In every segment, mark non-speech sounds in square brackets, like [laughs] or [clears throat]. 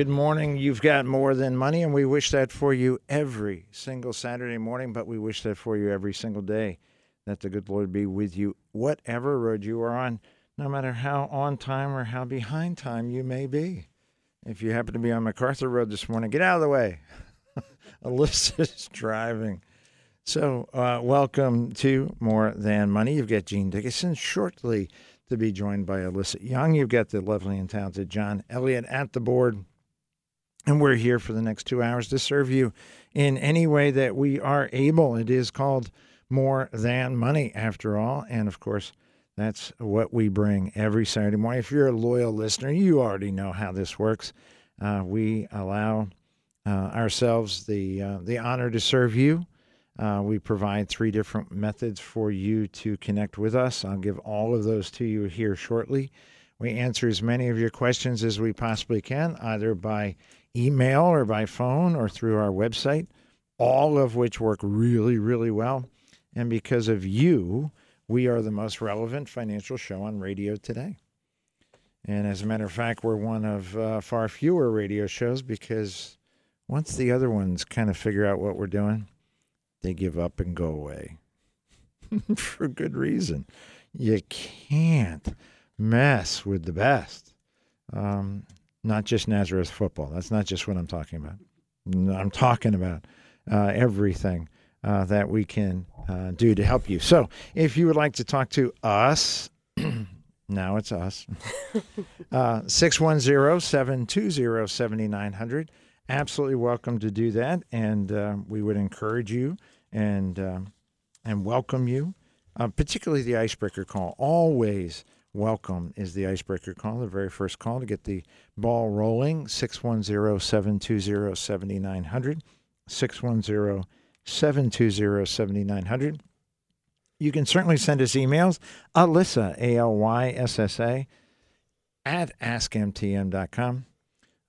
Good morning. You've got more than money, and we wish that for you every single Saturday morning, but we wish that for you every single day. That the good Lord be with you, whatever road you are on, no matter how on time or how behind time you may be. If you happen to be on MacArthur Road this morning, get out of the way. [laughs] Alyssa's [laughs] driving. So, uh, welcome to More Than Money. You've got Gene Dickinson shortly to be joined by Alyssa Young. You've got the lovely and talented John Elliott at the board. And we're here for the next two hours to serve you in any way that we are able. It is called More Than Money, after all. And of course, that's what we bring every Saturday morning. If you're a loyal listener, you already know how this works. Uh, we allow uh, ourselves the uh, the honor to serve you. Uh, we provide three different methods for you to connect with us. I'll give all of those to you here shortly. We answer as many of your questions as we possibly can, either by email or by phone or through our website, all of which work really, really well. And because of you, we are the most relevant financial show on radio today. And as a matter of fact, we're one of uh, far fewer radio shows because once the other ones kind of figure out what we're doing, they give up and go away [laughs] for good reason. You can't mess with the best. Um, not just Nazareth football. That's not just what I'm talking about. I'm talking about uh, everything uh, that we can uh, do to help you. So if you would like to talk to us, [clears throat] now it's us, [laughs] uh, 610 720 7900. Absolutely welcome to do that. And uh, we would encourage you and, um, and welcome you, uh, particularly the icebreaker call. Always welcome is the icebreaker call, the very first call to get the ball rolling. 610 720 7900. 610 720 7900. You can certainly send us emails. Alyssa, A L Y S S A, at askmtm.com.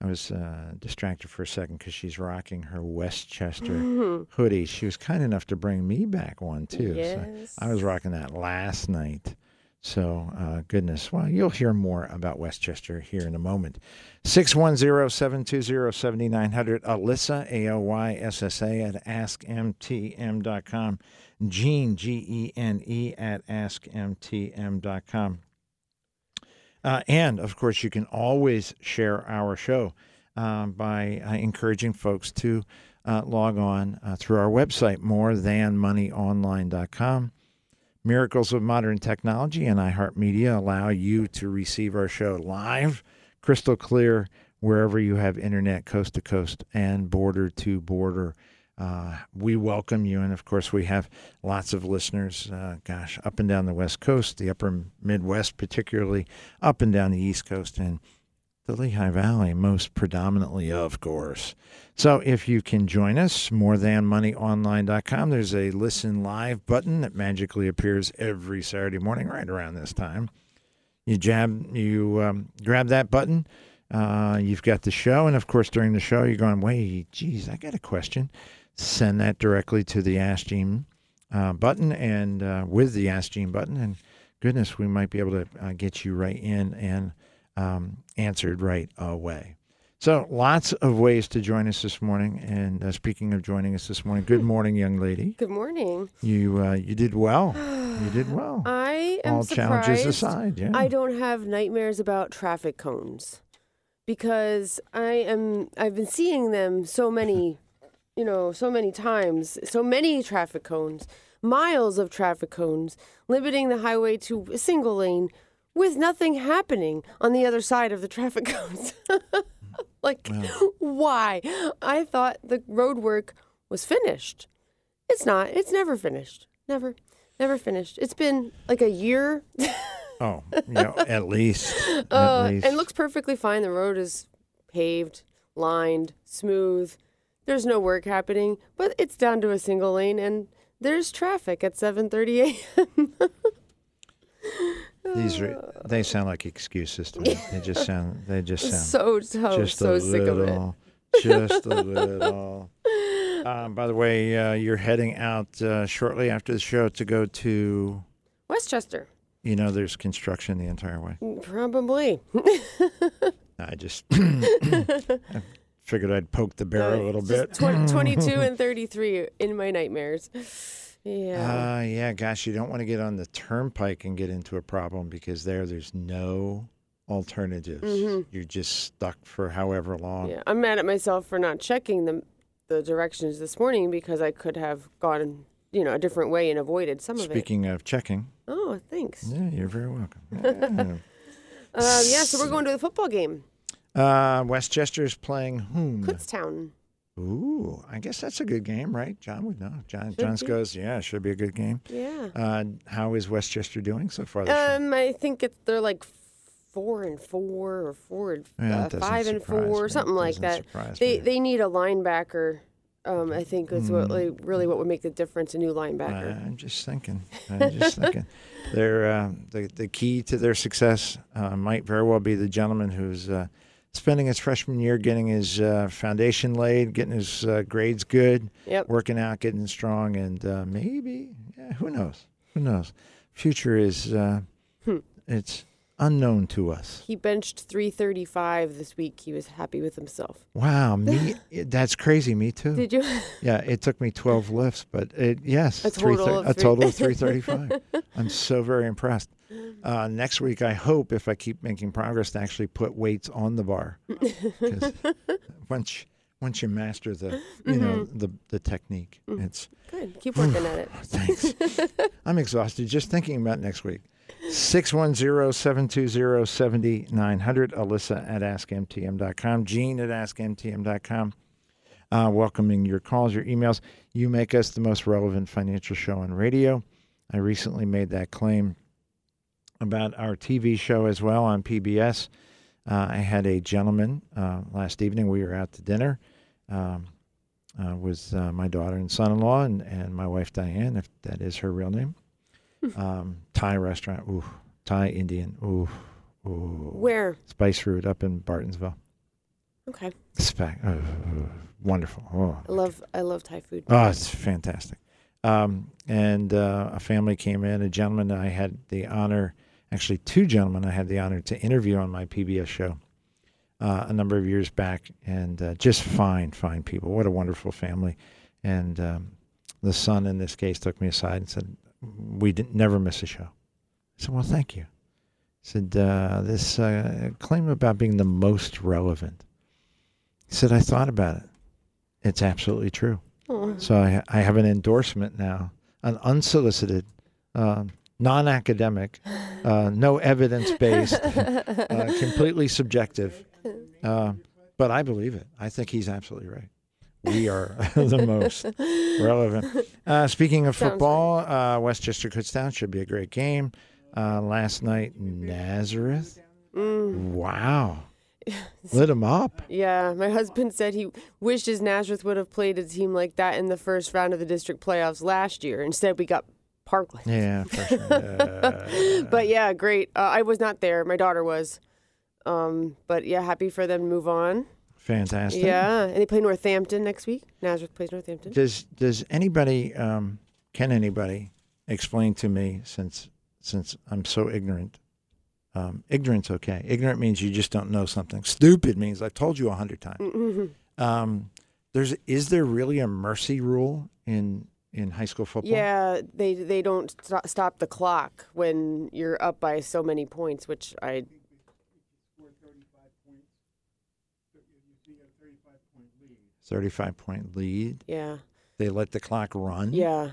I was uh, distracted for a second because she's rocking her West Chester Mm-hmm. hoodie. She was kind enough to bring me back one, too. Yes. So I was rocking that last night. So, uh, goodness. Well, you'll hear more about West Chester here in a moment. 610 720 7900. Alyssa, A L Y S S A, at askmtm.com. Gene, G E N E, at askmtm.com. Uh, and of course, you can always share our show um, by uh, encouraging folks to uh, log on uh, through our website, morethanmoneyonline.com. Miracles of Modern Technology and iHeartMedia allow you to receive our show live, crystal clear, wherever you have internet, coast to coast and border to border. Uh, we welcome you. And of course, we have lots of listeners, uh, gosh, up and down the West Coast, the upper Midwest, particularly up and down the East Coast, and the Lehigh Valley, most predominantly, of course. So if you can join us, morethanmoneyonline.com, there's a listen live button that magically appears every Saturday morning right around this time. You jab, you um, grab that button. Uh, you've got the show, and of course, during the show, you're going, "Wait, geez, I got a question." Send that directly to the Ask Gene uh, button, and uh, with the Ask Gene button, and goodness, we might be able to uh, get you right in and um, answered right away. So, lots of ways to join us this morning. And uh, speaking of joining us this morning, good [laughs] morning, young lady. Good morning. You uh, you did well. [sighs] You did well. I am All surprised challenges aside, yeah. I don't have nightmares about traffic cones because I am I've been seeing them so many, [laughs] you know, so many times, so many traffic cones, miles of traffic cones, limiting the highway to a single lane with nothing happening on the other side of the traffic [laughs] cones. like why? I thought the road work was finished. It's not. It's never finished. Never. Never finished. It's been like a year. Oh, know, at least. [laughs] At Uh, least. and looks perfectly fine. The road is paved, lined, smooth. There's no work happening, but it's down to a single lane, and there's traffic at 7:30 a.m. [laughs] These are, they sound like excuses to me. They just sound. They just [laughs] sound so so just so a sick of it. little. Just a [laughs] little. Um, by the way, uh, you're heading out uh, shortly after the show to go to. West Chester, You know, there's construction the entire way. probably. [laughs] I just [clears throat] I figured I'd poke the bear a Uh, little bit. twen- 22 and 33 in my nightmares. Yeah. Uh, yeah, gosh, you don't want to get on the turnpike and get into a problem because there, there's no alternatives. Mhm. You're just stuck for however long. yeah. I'm mad at myself for not checking the the directions this morning because I could have gone, you know, a different way and avoided some of it. Speaking of checking, Oh, thanks. yeah, you're very welcome. [laughs] Yeah. Um, yeah, so we're going to the football game. uh, West Chester's playing whom? Kutztown. Ooh, I guess that's a good game, right? John would know. John, Should John be. goes, yeah, should be a good game. Yeah. Uh, how is West Chester doing so far this year? Um, I think it's they're like four and four or four and Yeah, uh, five and four, me. something like that. They me. they need a linebacker. Um, I think is what Mm. like, really what would make the difference. A new linebacker. I'm just thinking. I'm just thinking. [laughs] They're, uh, the the key to their success uh, might very well be the gentleman who's uh, spending his freshman year getting his uh, foundation laid, getting his uh, grades good, Yep. working out, getting strong, and uh, maybe, yeah, who knows? Who knows? Future is uh, Hmm. it's unknown to us. He benched 335 this week. He was happy with himself. Wow, me [laughs] that's crazy. Me too. Did you? Yeah, it took me 12 lifts, but it yes, A total of a three- total of [laughs] 335. I'm so very impressed. Uh, next week, I hope if I keep making progress to actually put weights on the bar, [laughs] once once you master the you know Mm-hmm. the the technique, it's Good. Keep working at it. [sighs] thanks. I'm exhausted just thinking about next week. 610-720-7900 alyssa at askmtm.com gene at askmtm.com uh, welcoming your calls your emails. You make us the most relevant financial show on radio. I recently made that claim about our tv show as well on pbs uh, i had a gentleman uh, last evening we were out to dinner um, uh, with uh, my daughter and son-in-law and, and my wife diane if that is her real name um, thai restaurant ooh thai indian ooh ooh Where? spice root up in bartonsville Okay. Spec, uh, wonderful oh I love I love Thai food. Oh, it's fantastic. Um, and uh, a family came in, a gentleman I had the honor, actually, two gentlemen I had the honor to interview on my PBS show uh, a number of years back, and uh, just fine, fine people. What a wonderful family. And um, the son, in this case, took me aside and said, We didn't, never miss a show. I said, Well, thank you. He said, uh, This uh, claim about being the most relevant. He said, I thought about it. It's absolutely true. Oh, So I, I have an endorsement now, an unsolicited, um, non-academic, uh, no evidence-based, [laughs] uh, completely subjective. [laughs] Uh, but I believe it. I think he's absolutely right. We are [laughs] the most relevant. Uh, speaking of Sounds football, uh, West Chester Kutztown should be a great game. Uh, last night, Nazareth. Mm. Wow, [laughs] lit him up. Yeah, my husband said he wishes Nazareth would have played a team like that in the first round of the district playoffs last year. Instead, we got Parkland. Yeah, [laughs] freshman. Uh, But yeah, great. Uh, I was not there. My daughter was. Um, but yeah, happy for them to move on. Fantastic. Yeah, and they play Northampton next week. Nazareth plays Northampton. Does does anybody um, can anybody explain to me since since I'm so ignorant? Um, ignorance, okay. Ignorant means you just don't know something. Stupid means I've told you a hundred times. Mhm. Um, there's is there really a mercy rule in in high school football? Yeah, they they don't st- stop the clock when you're up by so many points, which I thirty five point lead. yeah They let the clock run. yeah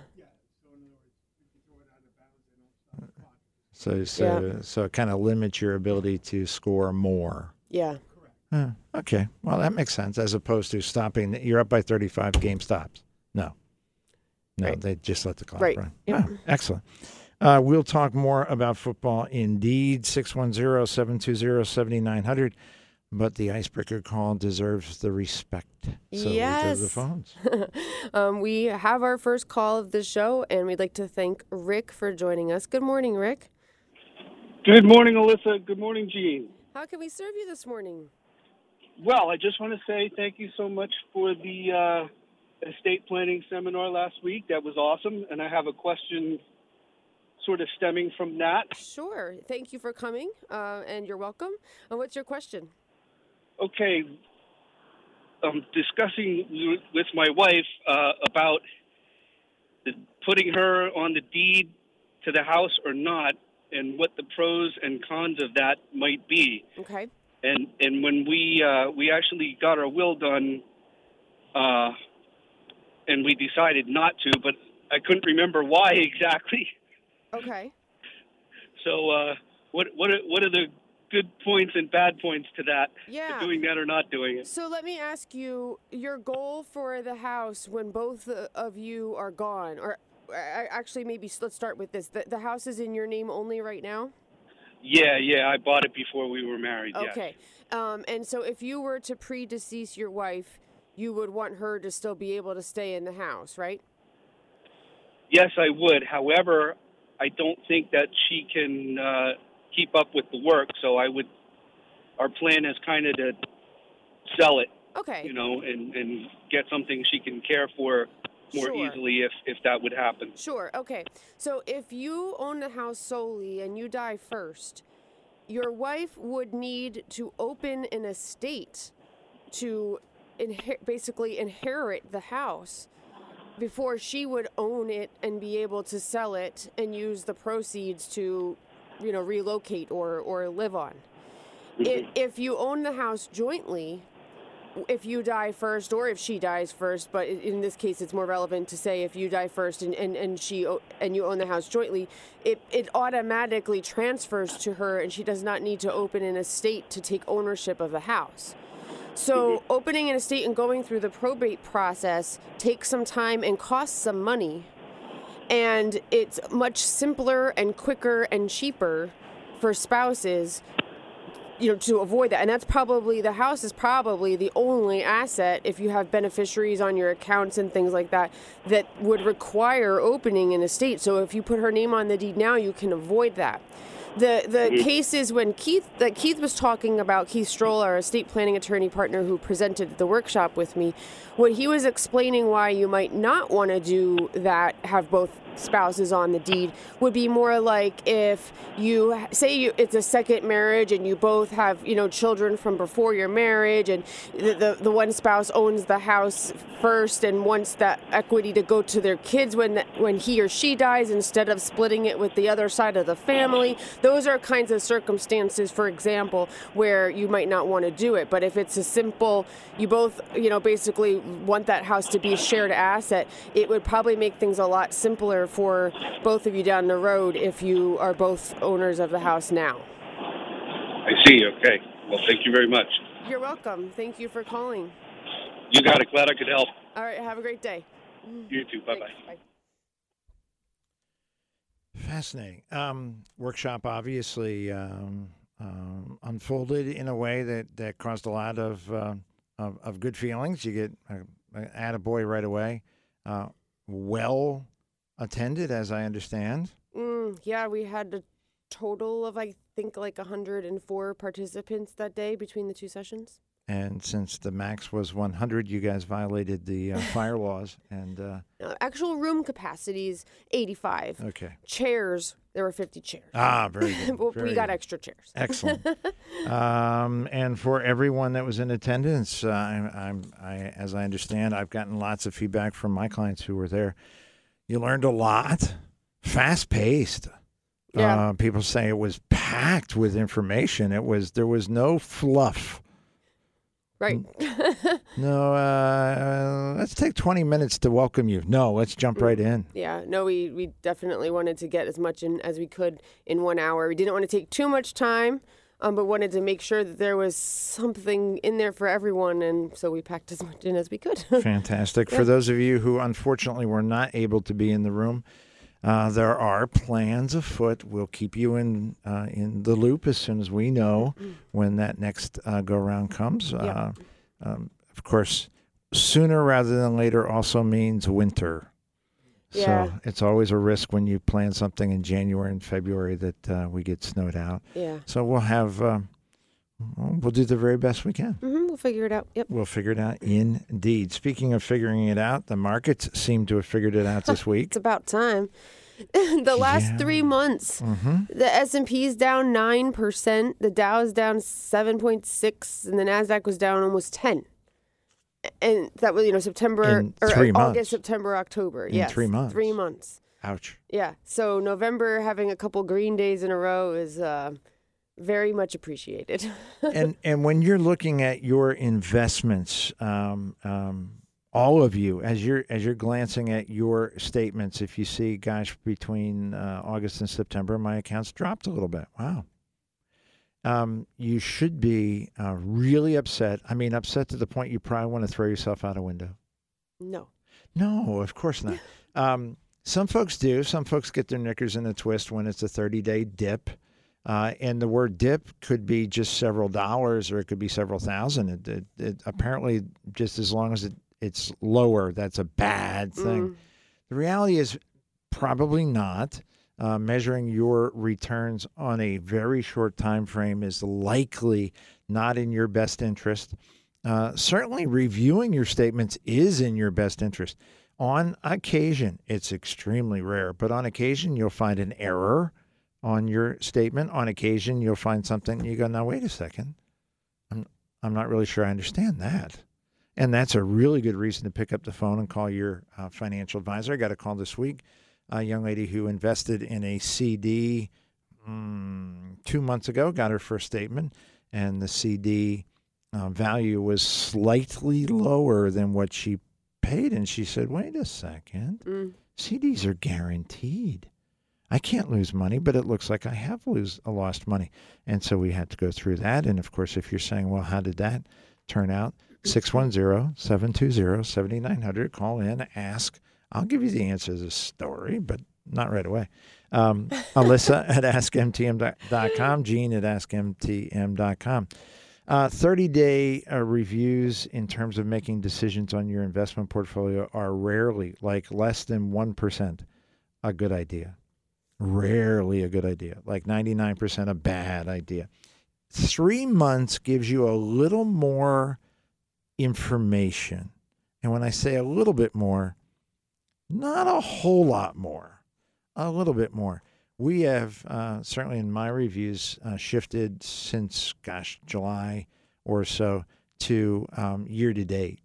So so so it kind of limits your ability to score more. yeah okay, well that makes sense. As opposed to stopping, you're up by 35, game stops. No, no, Right. they just let the clock Right. run. Yep. Oh, excellent. Uh, we'll talk more about football indeed. 610-720-7900. But the icebreaker call deserves the respect. So we the Yes. phones. [laughs] um, we have our first call of the show, and we'd like to thank Rick for joining us. Good morning, Rick. Good morning, Alyssa. Good morning, Gene. How can we serve you this morning? Well, I just want to say thank you so much for the uh, estate planning seminar last week. That was awesome. And I have a question sort of stemming from that. Sure. Thank you for coming, uh, and you're welcome. Uh, what's your question? Okay, I'm discussing with my wife uh, about the, putting her on the deed to the house or not, and what the pros and cons of that might be. Okay. And and when we uh, we actually got our will done, uh, and we decided not to, but I couldn't remember why [laughs] exactly. Okay. So uh, what what are, what are the good points and bad points to that? to Yeah. doing that or not doing it. So let me ask you your goal for the house when both of you are gone, or actually maybe let's start with this. The, the house is in your name only right now. Yeah, yeah, I bought it before we were married. yes. Okay. Um, and so if you were to predecease your wife, you would want her to still be able to stay in the house, right? Yes, I would. However, I don't think that she can uh, keep up with the work. So I would. Our plan is kind of to sell it, Okay. you know, and and get something she can care for more Sure. easily if if that would happen. Sure. Okay. So if you own the house solely and you die first, your wife would need to open an estate to inher- basically inherit the house before she would own it and be able to sell it and use the proceeds to, you know, relocate or or live on. Mm-hmm. If, if you own the house jointly, if you die first or if she dies first, but in this case it's more relevant to say if you die first and, and, and she and you own the house jointly, it, it automatically transfers to her and she does not need to open an estate to take ownership of the house. So mm-hmm. opening an estate and going through the probate process takes some time and costs some money. And it's much simpler and quicker and cheaper for spouses you know to avoid that. And that's probably the house is probably the only asset if you have beneficiaries on your accounts and things like that that would require opening an estate. So if you put her name on the deed now you can avoid that the the cases when Keith that Keith was talking about Keith Stroll our estate planning attorney partner who presented the workshop with me. What he was explaining why you might not want to do that have both spouses on the deed would be more like if you say you it's a second marriage and you both have you know children from before your marriage and the, the, the one spouse owns the house first and wants that equity to go to their kids when the, when he or she dies instead of splitting it with the other side of the family. Those are kinds of circumstances for example where you might not want to do it. But if it's a simple you both you know basically want that house to be a shared asset it would probably make things a lot simpler for both of you down the road if you are both owners of the house now I see. Okay. Well, thank you very much. you're welcome thank you for calling You got it. Glad I could help. all right have a great day You too. Bye bye. Fascinating. Um, workshop obviously um, um, unfolded in a way that, that caused a lot of, uh, of of good feelings. You get a, a attaboy right away. Uh, well attended, as I understand. Mm, yeah, we had a total of I think like 104 participants that day between the two sessions. And since the max was 100, you guys violated the uh, [laughs] fire laws. And uh, Uh, actual room capacities 85. okay, Chairs there were 50 chairs. ah, very good. [laughs] Well, very we got good. extra chairs. Excellent. [laughs] um, and for everyone that was in attendance, uh, I'm, I'm, I, as I understand, I've gotten lots of feedback from my clients who were there. You learned a lot, fast paced. Yeah. Uh, people say it was packed with information. It was there was no fluff. Right. [laughs] No, uh, let's take 20 minutes to welcome you. No, let's jump right in. yeah. No, we we definitely wanted to get as much in as we could in 1 hour. We didn't want to take too much time. Um, but wanted to make sure that there was something in there for everyone, and so we packed as much in as we could. [laughs] Fantastic. Yeah. For those of you who unfortunately were not able to be in the room, uh, there are plans afoot. We'll keep you in uh, in the loop as soon as we know when that next uh, go round comes. Yeah. Uh, um, of course, sooner rather than later also means winter. Yeah. So it's always a risk when you plan something in January and February that uh, we get snowed out. yeah. So we'll have um, well, do the very best we can. hmm we'll figure it out. Yep. We'll figure it out indeed. Speaking of figuring it out, the markets seem to have figured it out this [laughs] week. It's about time. [laughs] the last Yeah. three months. Mm-hmm. The S and P is down nine percent. The Dow is down seven point six, and the Nasdaq was down almost ten. And that was you know September In or uh, months. August, September, October. In yes, three months. Three months. Ouch. Yeah. So November having a couple green days in a row is uh, very much appreciated. [laughs] and and when you're looking at your investments, um, um, all of you, as you're as you're glancing at your statements, if you see, gosh, between uh, August and September, my accounts dropped a little bit. Wow. Um, you should be uh, really upset. I mean, upset to the point you probably want to throw yourself out a window. no. No, of course not. [laughs] Um, some folks do. Some folks get their knickers in a twist when it's a 30 day dip. Uh, and the word dip could be just several dollars or it could be several thousand. It, it, it, apparently, just as long as it, it's lower, that's a bad thing. Mm. The reality is probably not. Uh, measuring your returns on a very short time frame is likely not in your best interest. Uh, certainly, reviewing your statements is in your best interest. On occasion, it's extremely rare, but on occasion, you'll find an error on your statement. On occasion, you'll find something you go, "Now, wait a second, I'm I'm not really sure I understand that." And that's a really good reason to pick up the phone and call your uh, financial advisor. I got a call this week, a young lady who invested in a CD mm, two months ago, got her first statement, and the CD uh, value was slightly lower than what she paid. And she said, wait a second, Mm. CDs are guaranteed. I can't lose money, but it looks like I have lose uh, lost money. And so we had to go through that. And of course, if you're saying, well, how did that turn out? 610-720-7900. Call in, ask. I'll give you the answer to the story, but not right away. Um, Alyssa [laughs] at askmtm.com, Gene at askmtm.com. Uh, 30 day uh, reviews in terms of making decisions on your investment portfolio are rarely, like less than 1%, a good idea. Rarely a good idea, like 99% a bad idea. Three months gives you a little more information. And when I say a little bit more, not a whole lot more, a little bit more. We have, uh, certainly in my reviews, uh, shifted since, gosh, July or so to um, year to date.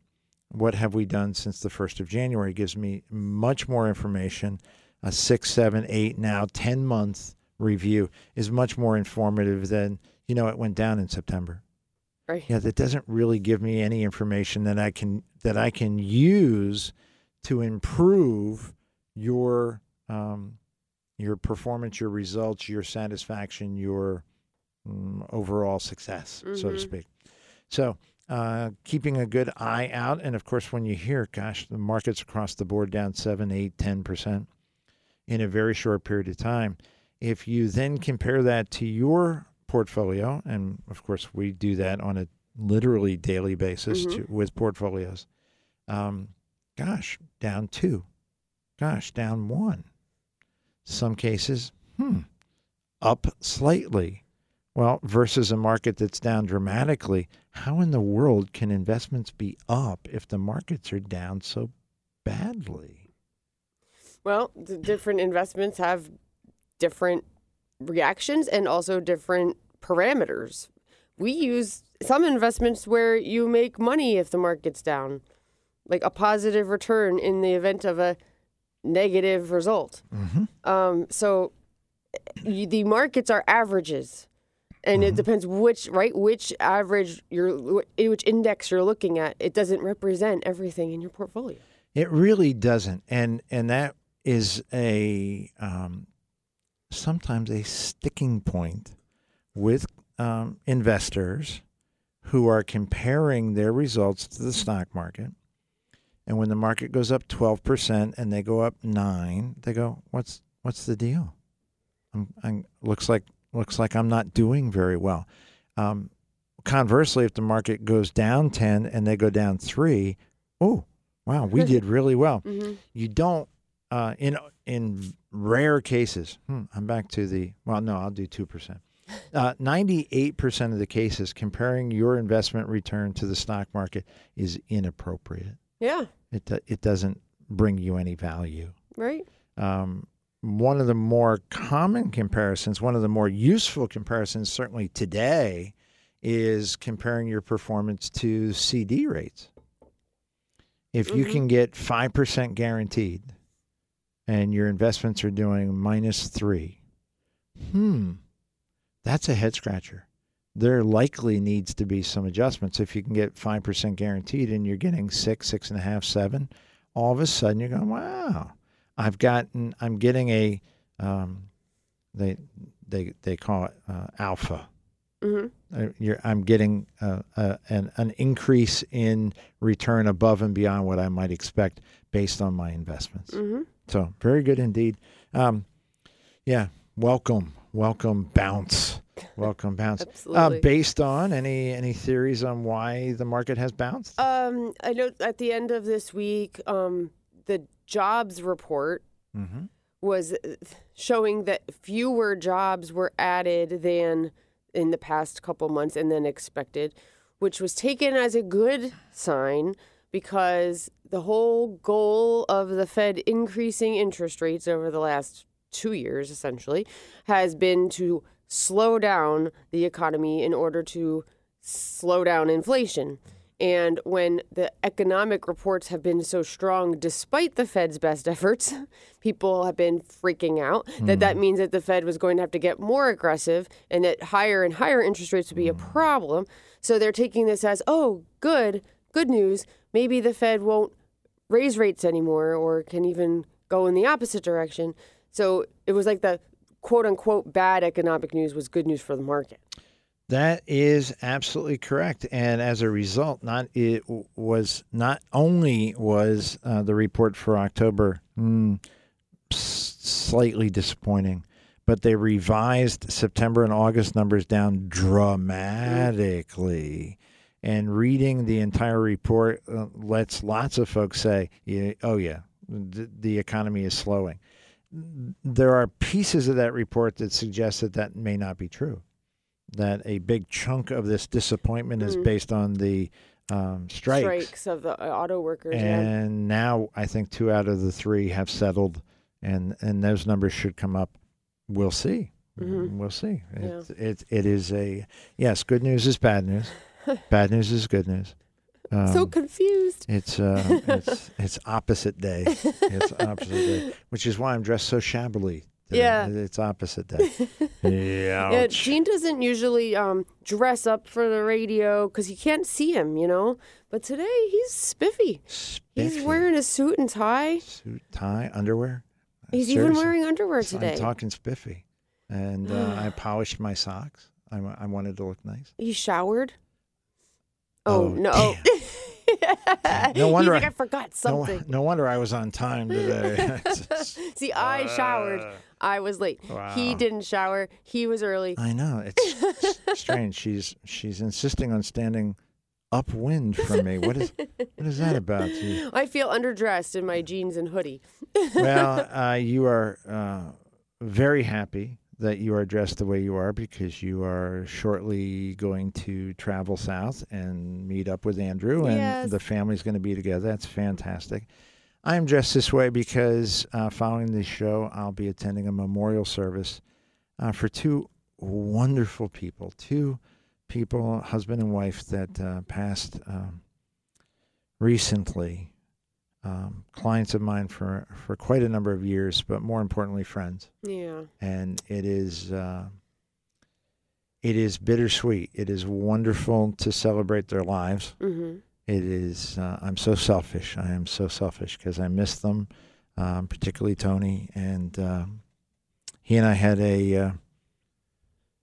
What have we done since the 1st of January? gives me much more information. A six, seven, eight, now 10 month review is much more informative than, you know, it went down in September. Right. Yeah, that doesn't really give me any information that I can that I can use to improve your um, your performance, your results, your satisfaction, your mm, overall success, so to Mhm. speak. So, uh, keeping a good eye out, and of course, when you hear, "Gosh, the markets across the board down seven, eight, ten percent in a very short period of time," if you then compare that to your portfolio, and of course, we do that on a literally daily basis Mhm. to, with portfolios. Um, gosh, down two. Gosh, down one. Some cases, hmm, up slightly. Well, versus a market that's down dramatically, how in the world can investments be up if the markets are down so badly? Well, different investments have different reactions and also different parameters. We use some investments where you make money if the market's down, like a positive return in the event of a negative result. Mm-hmm. Um, so y- the markets are averages, and it depends which right which average you're which index you're looking at. It doesn't represent everything in your portfolio. It really doesn't, and and that is a um, sometimes a sticking point with um, investors who are comparing their results to the stock market. And when the market goes up twelve percent and they go up nine, they go, "What's what's the deal? I'm, I'm looks like looks like I'm not doing very well." Um, conversely, if the market goes down ten and they go down three, oh, wow, we did [laughs] really well. Mm-hmm. You don't uh, in in rare cases. Hmm, I'm back to the well. No, I'll do two percent. [laughs] Ninety-eight percent of the cases, comparing your investment return to the stock market is inappropriate. Yeah, It it doesn't bring you any value. right. Um, one of the more common comparisons, one of the more useful comparisons, certainly today, is comparing your performance to CD rates. If you Mhm. can get 5% guaranteed and your investments are doing minus three, hmm, that's a head scratcher. There likely needs to be some adjustments. If you can get 5% guaranteed and you're getting six, six and a half, seven, all of a sudden you're going, wow, I've gotten, I'm getting a, um, they, they, they call it uh, alpha. hmm Uh, You're, I'm getting uh, uh, an, an increase in return above and beyond what I might expect based on my investments. hmm So very good indeed. Um, yeah, welcome, welcome, bounce, [laughs] welcome, bounce. Uh, Absolutely. based on any any theories on why the market has bounced? Um, I know at the end of this week, um, the jobs report mm-hmm. was uh, showing that fewer jobs were added than in the past couple months and then expected, which was taken as a good sign because the whole goal of the Fed increasing interest rates over the last two years, essentially, has been to slow down the economy in order to slow down inflation. And when the economic reports have been so strong, despite the Fed's best [laughs] efforts, people have been freaking out that hmm. that means that the Fed was going to have to get more aggressive and that higher and higher interest rates would be a hmm. problem. So they're taking this as, oh, good, good news. Maybe the Fed won't raise rates anymore or can even go in the opposite direction. So it was like the quote unquote bad economic news was good news for the market. That is absolutely correct, and as a result, not it was not only was uh, the report for October mm, slightly disappointing, but they revised September and August numbers down dramatically. And reading the entire report uh, lets lots of folks say, "Oh yeah, the, the economy is slowing." There are pieces of that report that suggest that that may not be true that a big chunk of this disappointment is Mm. based on the um, strikes. of the uh, auto workers. yeah. And now I think two out of the three have settled, and and those numbers should come up. We'll see. Mhm. We'll see. Yeah. It, it it is a yes. Good news is bad news. [laughs] bad news is good news. Um, so confused. it's uh, it's [laughs] it's opposite day. It's opposite day, which is why I'm dressed so shabbily. today. Yeah. it's opposite day. [laughs] yeah. Yeah, Gene doesn't usually um, dress up for the radio because you can't see him, you know. But today he's spiffy. He's wearing a suit and tie. suit, tie, underwear. He's even wearing underwear today. I'm talking spiffy, and uh, I [gasps] polished my socks. I, I wanted to look nice. He showered. Oh, Oh, no! [laughs] No wonder He's like, I- I, forgot something. no wonder I was on time today. [laughs] [laughs] See, I showered. I was late. He didn't shower. He was early. I know it's s- strange. She's she's insisting on standing upwind from me. What is what is that about? You? I feel underdressed in my jeans and hoodie. Well, uh, you are uh, very happy that you are dressed the way you are because you are shortly going to travel south and meet up with Andrew, and Yes. the family's going to be together. That's fantastic. I am dressed this way because uh, following this show, I'll be attending a memorial service uh, for two wonderful people, two people, husband and wife, that uh, passed um, recently. Um, clients of mine for, for quite a number of years, but more importantly, friends. Yeah. And it is uh, it is bittersweet. It is wonderful to celebrate their lives. hmm It is. Uh, I'm so selfish. I am so selfish because I miss them, um, particularly Tony. And um, he and I had a uh,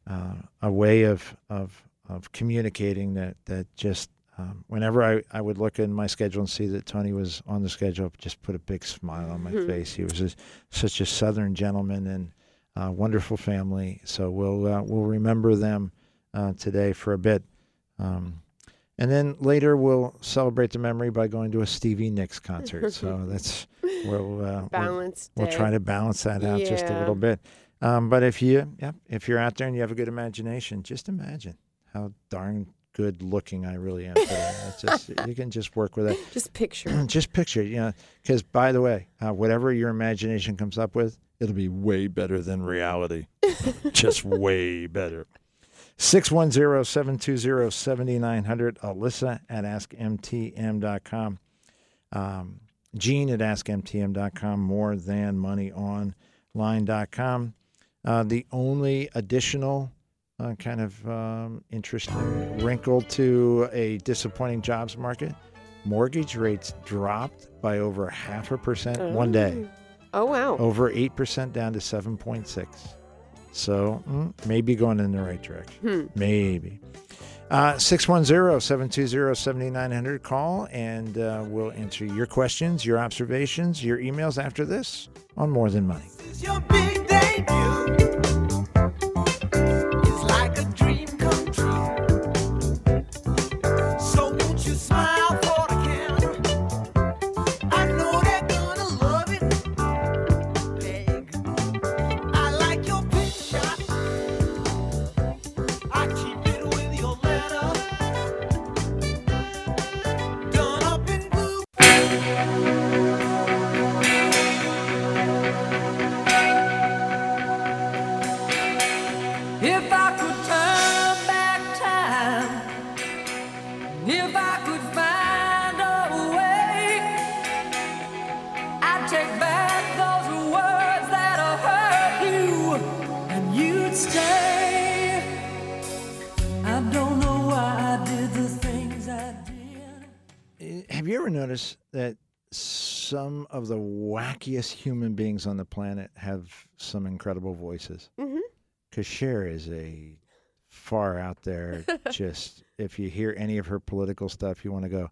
uh, a way of of of communicating that that just um, whenever I, I would look in my schedule and see that Tony was on the schedule, it just put a big smile on my Mhm. face. He was a, such a Southern gentleman and uh, wonderful family. So we'll uh, we'll remember them uh, today for a bit. Um, and then later we'll celebrate the memory by going to a Stevie Nicks concert. so [laughs] that's we'll, uh, we'll we'll try to balance that out just a little bit. Um, but if you, yep, if you're out there and you have a good imagination, just imagine how darn good looking I really am. It's just, [laughs] you can just work with it. Just picture. [clears throat] just picture, it, you know, because by the way, uh, whatever your imagination comes up with, it'll be way better than reality. [laughs] just way better. 610-720-7900, Alyssa at askmtm.com. Um, Gene at askmtm.com, more than money online.com. Uh, the only additional uh, kind of um, interesting wrinkle to a disappointing jobs market mortgage rates dropped by over half a percent one day, Oh wow. over 8% down to 7.6. So mm, maybe going in the right direction. Maybe. Uh, 610-720-7900. Call and uh, we'll answer your questions, your observations, your emails after this on More Than Money. Some of the wackiest human beings on the planet have some incredible voices? Mhm. Cher is a far out there. [laughs] just if you hear any of her political stuff, you want to go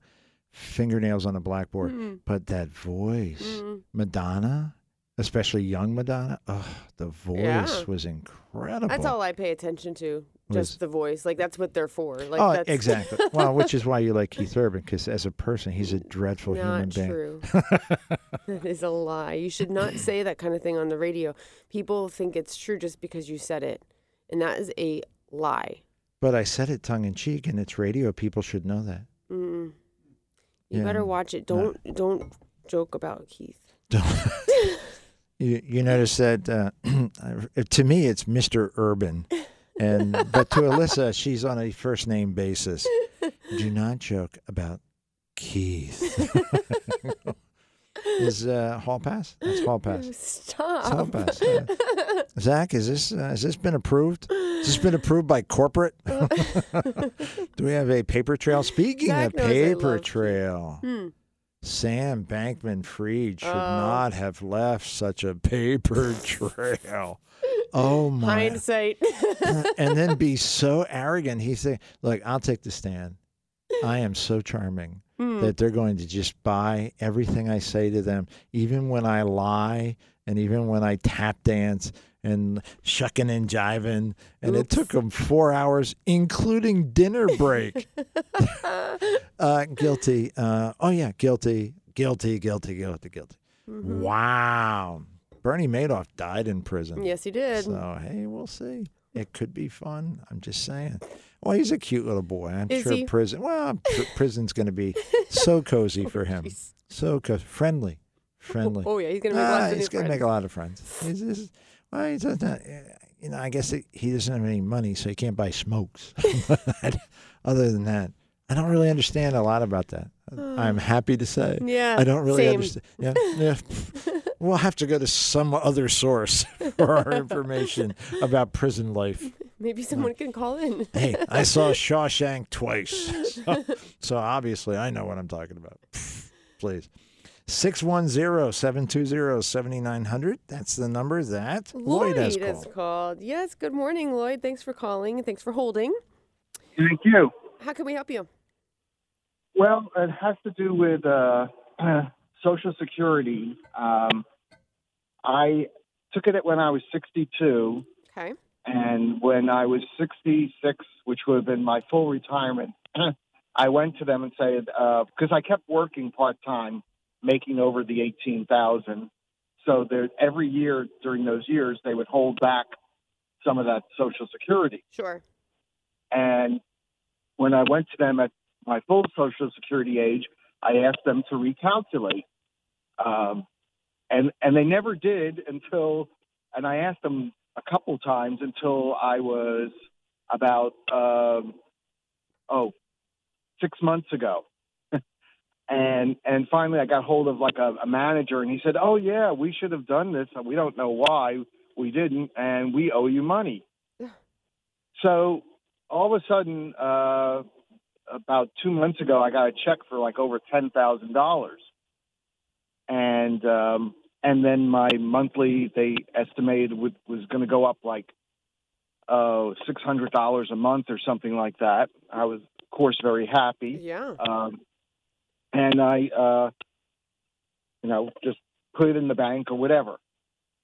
fingernails on a blackboard. Mm. But that voice, Mm. Madonna, especially young Madonna, oh, the voice Yeah. was incredible. That's all I pay attention to. Was- Just the voice. Like that's what they're for. Like oh, that's exactly. [laughs] well, which is why you like Keith Urban, because as a person, he's a dreadful human not being. true. [laughs] that is a lie. You should not say that kind of thing on the radio. People think it's true just because you said it, and that is a lie. But I said it tongue in cheek, and it's radio. People should know that. Mm. You Yeah. better watch it. Don't don't joke about Keith. [laughs] You you notice that uh, [clears throat] to me it's Mr. Urban, and [laughs] but to Alyssa she's on a first name basis. Do not joke about Keith. [laughs] is uh, hall pass? That's hall pass. It's hall pass. yeah. [laughs] Zach, is this uh, has this been approved? Has this been approved by corporate? Do we have a paper trail? Speaking Zach of paper trail. Hmm. Sam Bankman Fried should Oh. not have left such a paper [laughs] trail. Oh my. Hindsight. [laughs] and then be [laughs] so arrogant. He say, Look, I'll take the stand. I am so charming Hmm. that they're going to just buy everything I say to them, even when I lie and even when I tap dance and shucking and jiving. And it took them four hours, including dinner break. [laughs] uh, guilty. Uh, oh, yeah, guilty, guilty, guilty, guilty, guilty. Mm-hmm. Wow. Bernie Madoff died in prison. yes, he did. So, hey, we'll see. It could be fun. I'm just saying. Well, he's a cute little boy. I'm Is sure he? prison. Well, pr- [laughs] prison's going to be so cozy for him. Jeez. So co- friendly, friendly. Oh yeah, he's gonna make Ah, lots of he's going to make a lot of friends. He's just, well, he's just not, eh, you know, I guess he- he doesn't have any money, so he can't buy smokes. [laughs] Other than that, I don't really understand a lot about that. Uh. I'm happy to say. Yeah, I don't really same. understand. Yeah, yeah. [laughs] we'll have to go to some other source [laughs] for our information about prison life. Maybe someone can call in. Hey, I saw Shawshank twice. So, so obviously I know what I'm talking about. Please. 610-720-7900. That's the number that Lloyd, has is called. called. Yes. Good morning, Lloyd. Thanks for calling. Thanks for holding. Thank you. How can we help you? Well, it has to do with uh, [clears throat] Social Security. Um, I took it at when I was 62, Okay. and when I was 66, which would have been my full retirement, [clears throat] I went to them and said because I kept working part time, making over the 18,000. So there, every year during those years, they would hold back some of that Social Security. Sure. And when I went to them at my full Social Security age, I asked them to recalculate, um, and and they never did until, and I asked them a couple times until I was about um, oh six months ago. And and finally, I got hold of like a, a manager, and he said, "Oh yeah, we should have done this, we don't know why we didn't, and we owe you money." so all of a sudden, uh, about two months ago, I got a check for like over ten thousand dollars, and um, and then my monthly they estimated would, was going to go up like uh, six hundred dollars a month or something like that. I was, of course, very happy. Yeah. Um, and I, uh, you know, just put it in the bank or whatever.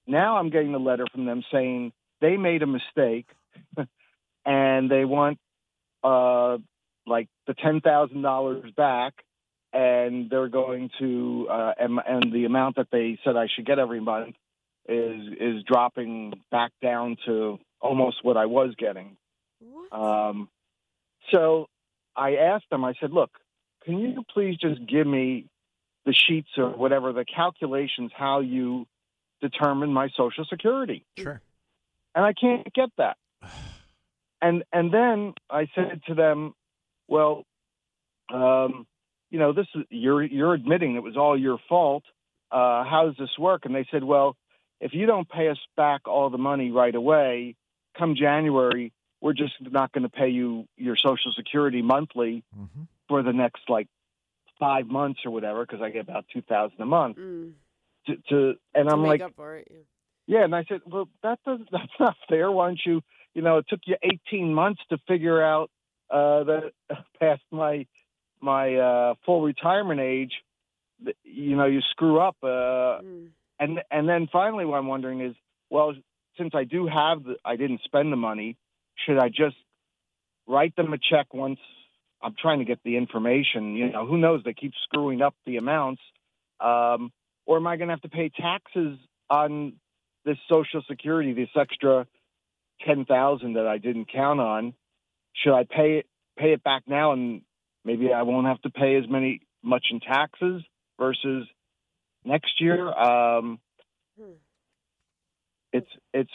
Now I'm getting a letter from them saying they made a mistake, [laughs] and they want uh, like the ten thousand dollars back, and they're going to uh, and, and the amount that they said I should get every month is is dropping back down to almost what I was getting. What? Um, so I asked them, I said, look, can you please just give me the sheets or whatever, the calculations, how you determine my Social Security? Sure. And I can't get that. And and then I said to them, well, um, you know, this is you're you're admitting it was all your fault. Uh, how does this work? And they said, well, if you don't pay us back all the money right away, come January, we're just not going to pay you your Social Security monthly hmm for the next like five months or whatever, because I get about two thousand a month. Mm. To, to and to I'm like, it. Yeah. yeah, and I said, well, that does [laughs] that's not fair. Why don't you? You know, it took you 18 months to figure out uh, that [laughs] past my my uh, full retirement age. You know, you screw up, uh, Mm. and and then finally, what I'm wondering is, well, since I do have the, I didn't spend the money, should I just write them a check once I'm trying to get the information? You know, who knows? They keep screwing up the amounts, um, or am I going to have to pay taxes on this Social Security, this extra ten thousand that I didn't count on? Should I pay it pay it back now, and maybe I won't have to pay as many much in taxes versus next year? Um, Hmm. it's it's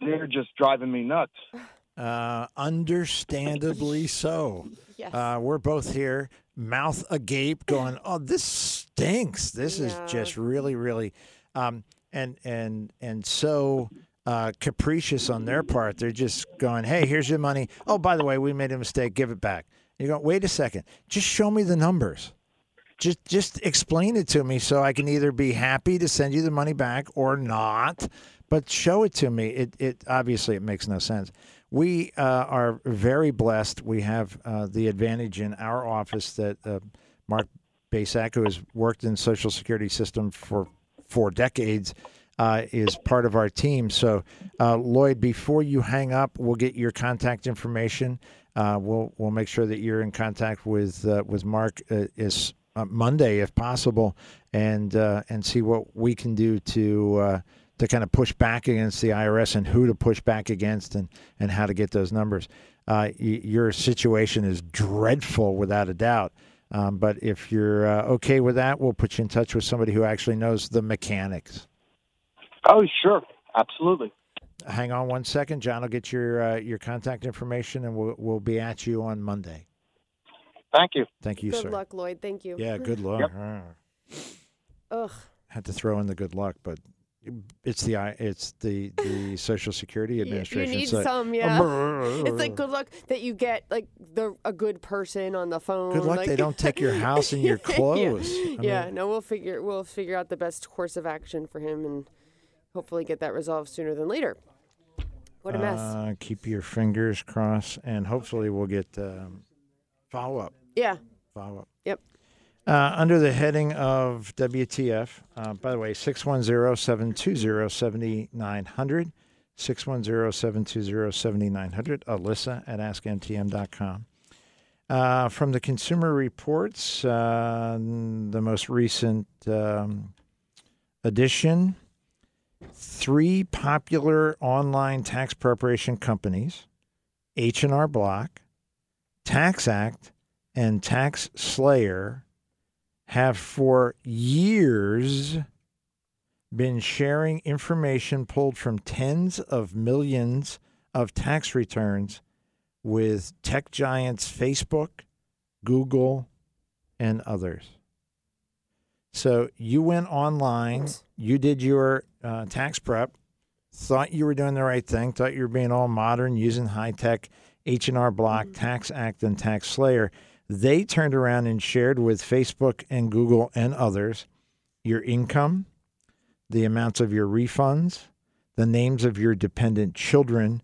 they're just driving me nuts. [sighs] [laughs] Uh, understandably [laughs] so. Yes. Uh, we're both here, mouth agape, going, "Oh, this stinks. This Yeah. is just really, really," um, and and and so uh, capricious on their part. They're just going, "Hey, here's your money. Oh, by the way, we made a mistake. Give it back." You go, "Wait a second. Just show me the numbers. Just just explain it to me so I can either be happy to send you the money back or not." But show it to me. It it obviously it makes no sense. We uh, are very blessed. We have uh, the advantage in our office that uh, Mark Basak, who has worked in Social Security system for four decades, uh, is part of our team. So, uh, Lloyd, before you hang up, we'll get your contact information. Uh, we'll we'll make sure that you're in contact with with Mark is Monday if possible, and and see what we can do to. To kind of push back against the IRS and who to push back against and, and how to get those numbers. Uh, y- your situation is dreadful without a doubt. Um, but if you're uh, okay with that, we'll put you in touch with somebody who actually knows the mechanics. Oh, sure, absolutely. Hang on one second, John. will get your uh, your contact information, and we'll we'll be at you on Monday. Thank you. Thank you, good sir. Good luck, Lloyd. Thank you. Yeah, good [laughs] luck. Ugh. Had to throw in the good luck, but it's the I- it's the the [laughs] Social Security Administration. you need so- some, yeah. It's like good luck that you get like the a good person on the phone. Good luck like- they don't take your [laughs] house and your [laughs] clothes. I yeah, mean, no, we'll figure we'll figure out the best course of action for him and hopefully get that resolved sooner than later. What a mess. Uh, keep your fingers crossed, and hopefully we'll get um, follow up. yeah. Follow up. Yep. Uh, under the heading of WTF, uh, by the way, 610 720 7900. 610 720 7900. Alyssa at askmtm.com. Uh, from the Consumer Reports, uh, the most recent um, edition, three popular online tax preparation companies, H&R Block, Tax Act and Tax Slayer have for years been sharing information pulled from tens of millions of tax returns with tech giants Facebook, Google, and others. So you went online, you did your uh, tax prep, thought you were doing the right thing, thought you were being all modern, using high tech H&R Block, Tax Act, and Tax Slayer. They turned around and shared with Facebook and Google and others your income, the amounts of your refunds, the names of your dependent children,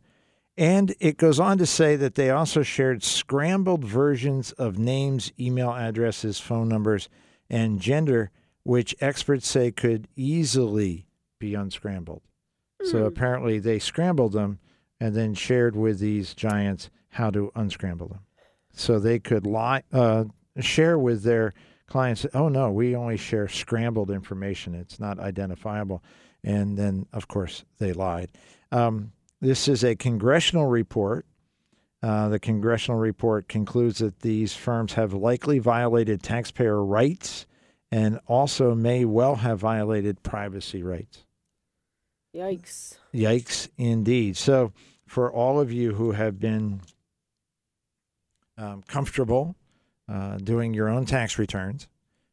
and it goes on to say that they also shared scrambled versions of names, email addresses, phone numbers, and gender, which experts say could easily be unscrambled. So hmm. apparently they scrambled them and then shared with these giants how to unscramble them. So they could lie, uh, share with their clients, oh no, we only share scrambled information. It's not identifiable. And then, of course, they lied. Um, this is a congressional report. Uh, the congressional report concludes that these firms have likely violated taxpayer rights and also may well have violated privacy rights. Yikes. Yikes, indeed. So, for all of you who have been um, comfortable uh, doing your own tax returns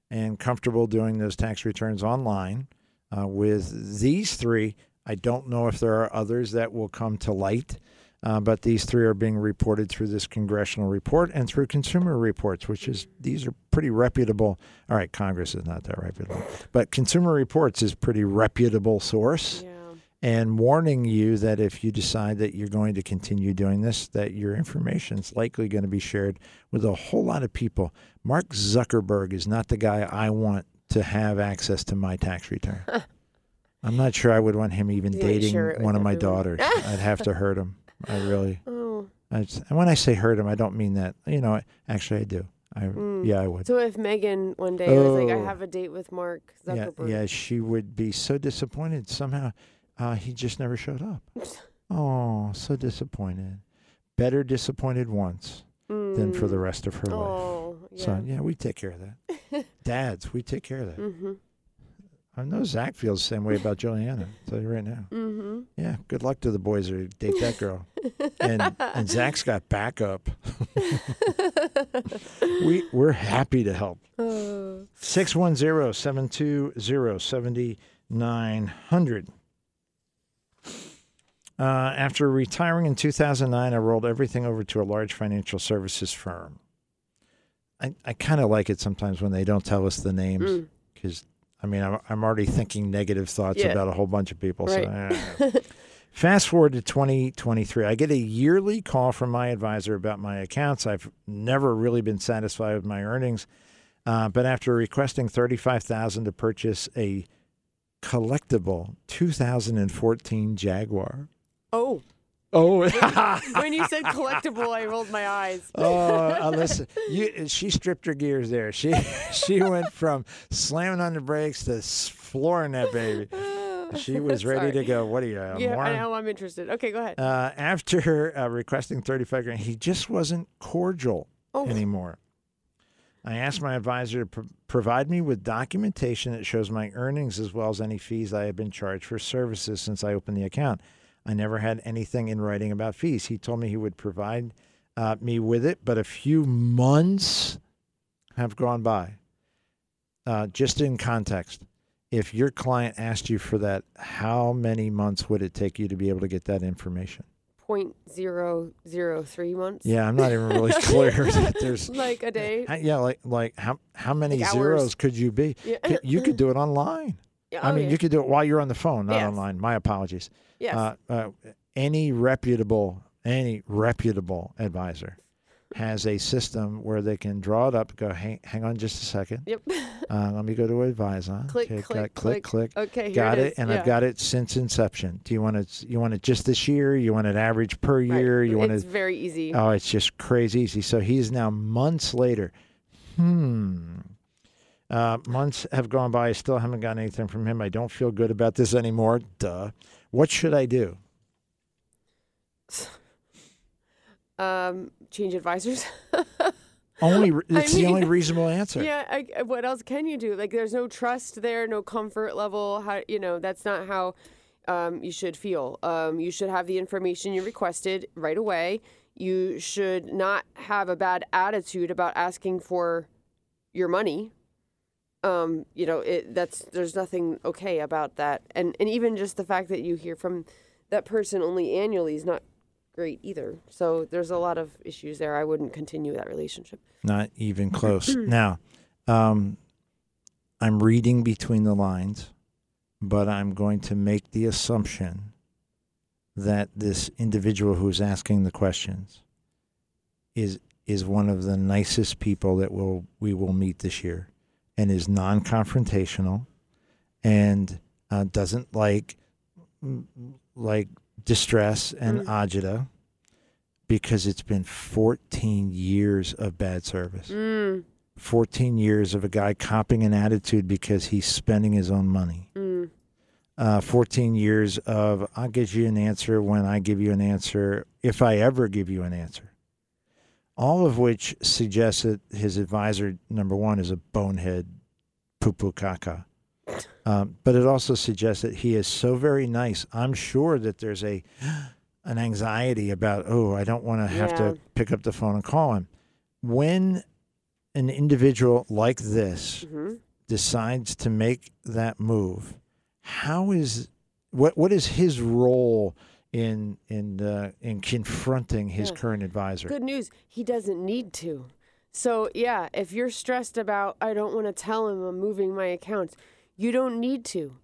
and comfortable doing those tax returns online uh, with these three, I don't know if there are others that will come to light. Uh, but these three are being reported through this congressional report and through consumer reports, which is these are pretty reputable. All right, Congress is not that reputable, but Consumer Reports is pretty reputable source Yeah. And warning you that if you decide that you're going to continue doing this, that your information is likely going to be shared with a whole lot of people. Mark Zuckerberg is not the guy I want to have access to my tax return. [laughs] I'm not sure I would want him even You dating with one of my everyone. [laughs] daughters. I'd have to hurt him. I really. [laughs] Oh. I just, and when I say hurt him, I don't mean that. You know, actually, I do. I Mm. yeah, I would. So if Megan one day was like, I Oh. have a date with Mark Zuckerberg. Yeah, yeah, she would be so disappointed. Somehow, uh, he just never showed up. [laughs] Oh, so disappointed. Better disappointed once than for the rest of her life. Oh, yeah. So yeah, we take care of that. [laughs] Dads, we take care of that. Mm-hmm. I know Zach feels the same way about Juliana. I'll tell you right now. Mm-hmm. Yeah, good luck to the boys who date that girl. and and Zach's got backup. [laughs] we we're happy to help. Oh. 610-720-7900. Uh, after retiring in 2009, I rolled everything over to a large financial services firm. I, I kind of like it sometimes when they don't tell us the names Mm. because, I mean, I'm, I'm already thinking negative thoughts Yeah. about a whole bunch of people. So, eh. [laughs] Fast forward to 2023. I get a yearly call from my advisor about my accounts. I've never really been satisfied with my earnings. Uh, but after requesting 35000 to purchase a collectible 2014 Jaguar. Oh. Oh, [laughs] when you said collectible, I rolled my eyes. oh, Alyssa, you, she stripped her gears there. She [laughs] she went from slamming on the brakes to flooring that baby. [sighs] She was ready to go. What are you, Yeah? I know. I'm interested. Okay, go ahead. Uh, after uh, requesting 35 grand, he just wasn't cordial Oh. anymore. I asked my advisor to pro- provide me with documentation that shows my earnings as well as any fees I have been charged for services since I opened the account. I never had anything in writing about fees. He told me he would provide uh, me with it, but a few months have gone by. Uh, just in context, if your client asked you for that, how many months would it take you to be able to get that information? Point zero zero three months. Yeah, I'm not even really [laughs] clear that there's [laughs] Like a day. Yeah, like like how how many Like zeros hours. could you be? Yeah. You could do it online. Yeah, I oh, mean, yeah. you could do it while you're on the phone, not Yes. online. My apologies. Yes. Uh, uh, any reputable any reputable advisor has a system where they can draw it up. Go, hang, hang on just a second. yep. [laughs] Uh, let me go to advisor. Click, Okay, click, got- click, click. Okay, Got it it, and yeah. I've got it since inception. Do you want it? You want it just this year? You want it average per Right. year? You want It's it? very easy. Oh, it's just crazy easy. So he's now months later. Hmm. Uh, months have gone by. I still haven't gotten anything from him. I don't feel good about this anymore. Duh. What should I do? [sighs] Um, change advisors. [laughs] Only re- I it's the only reasonable answer. yeah. I- what else can you do? Like, there's no trust there, no comfort level. How you know that's not how um, you should feel. Um, you should have the information you requested right away. You should not have a bad attitude about asking for your money. Um, you know, it, that's there's nothing okay about that, and and even just the fact that you hear from that person only annually is not great either. So there's a lot of issues there. I wouldn't continue that relationship. Not even close. [clears throat] now, um, I'm reading between the lines, but I'm going to make the assumption that this individual who's asking the questions is is one of the nicest people that will we will meet this year, and is non-confrontational, and uh, doesn't like like distress and Mm. agita because it's been 14 years of bad service. Mm, 14 years of a guy copying an attitude because he's spending his own money. mm, Uh, 14 years of I'll give you an answer when I give you an answer, if I ever give you an answer. All of which suggests that his advisor, number one, is a bonehead poo poo caca. Um, but it also suggests that he is so very nice. I'm sure that there's a [gasps] an anxiety about, oh, I don't want to have Yeah. to pick up the phone and call him. When an individual like this hmm decides to make that move, how is what what is his role in in uh, in confronting his Yeah. current advisor? Good news. He doesn't need to. So, yeah, if you're stressed about, I don't want to tell him I'm moving my accounts, you don't need to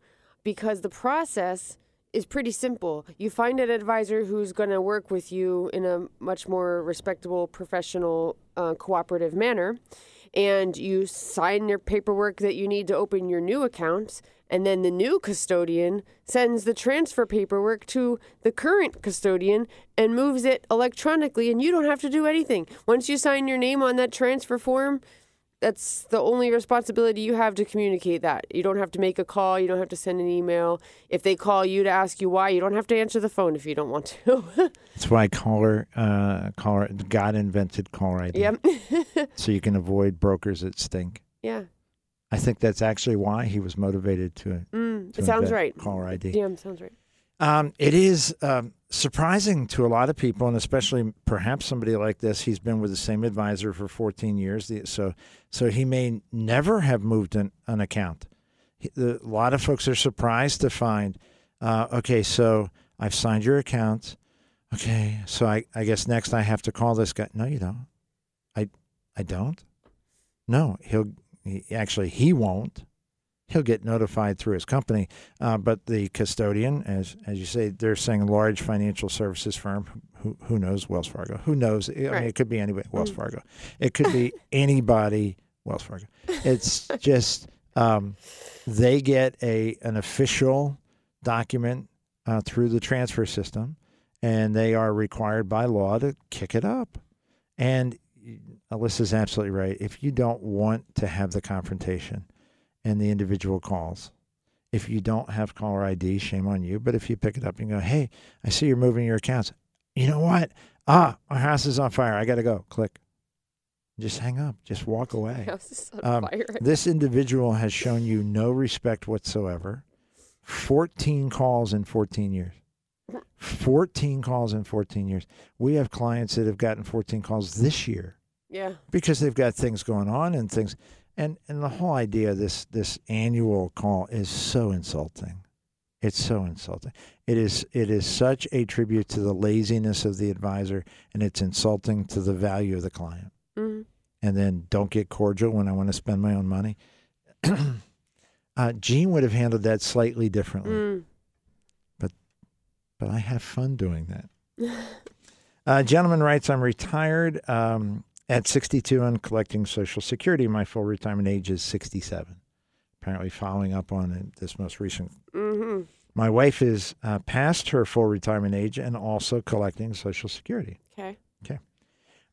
because the process is pretty simple. You find an advisor who's going to work with you in a much more respectable, professional, uh, cooperative manner. And you sign your paperwork that you need to open your new accounts. And then the new custodian sends the transfer paperwork to the current custodian and moves it electronically. And you don't have to do anything. Once you sign your name on that transfer form, that's the only responsibility you have to communicate that. You don't have to make a call. You don't have to send an email. If they call you to ask you why, you don't have to answer the phone if you don't want to. [laughs] That's why caller uh, caller God invented caller ID, yep. [laughs] so you can avoid brokers that stink. yeah. I think that's actually why he was motivated to. Mm, to it sounds right. Caller ID. Yeah, sounds right. Um, it is um, surprising to a lot of people, and especially perhaps somebody like this. He's been with the same advisor for 14 years, so so he may never have moved an, an account. He, the, a lot of folks are surprised to find, uh, okay, so I've signed your account. Okay, so I, I guess next I have to call this guy. No, you don't. I I don't. No, he'll he, actually he won't he'll get notified through his company. Uh, but the custodian, as as you say, they're saying large financial services firm. Who who knows Wells Fargo? Who knows? I mean, it could be anybody. Wells Mm. Fargo. It could be [laughs] anybody. Wells Fargo. It's just um, they get a an official document uh, through the transfer system, and they are required by law to kick it up. And Alyssa's absolutely right. If you don't want to have the confrontation, and the individual calls. If you don't have caller ID, shame on you. But if you pick it up and go, hey, I see you're moving your accounts. You know what? Ah, my house is on fire. I got to go. Click. Just hang up. Just walk [laughs] away. House is on Um, fire. [laughs] This individual has shown you no respect whatsoever. 14 calls in 14 years. 14 calls in 14 years. We have clients that have gotten 14 calls this year Yeah. because they've got things going on and things and and the whole idea of this this annual call is so insulting it's so insulting it is it is such a tribute to the laziness of the advisor and it's insulting to the value of the client hmm and then don't get cordial when i want to spend my own money [clears throat] uh, gene would have handled that slightly differently Mm. But I have fun doing that. Uh, gentleman writes, I'm retired um, at 62 and collecting Social Security. My full retirement age is 67. Apparently, following up on it, this most recent. hmm My wife is uh, past her full retirement age and also collecting Social Security. Okay. Okay.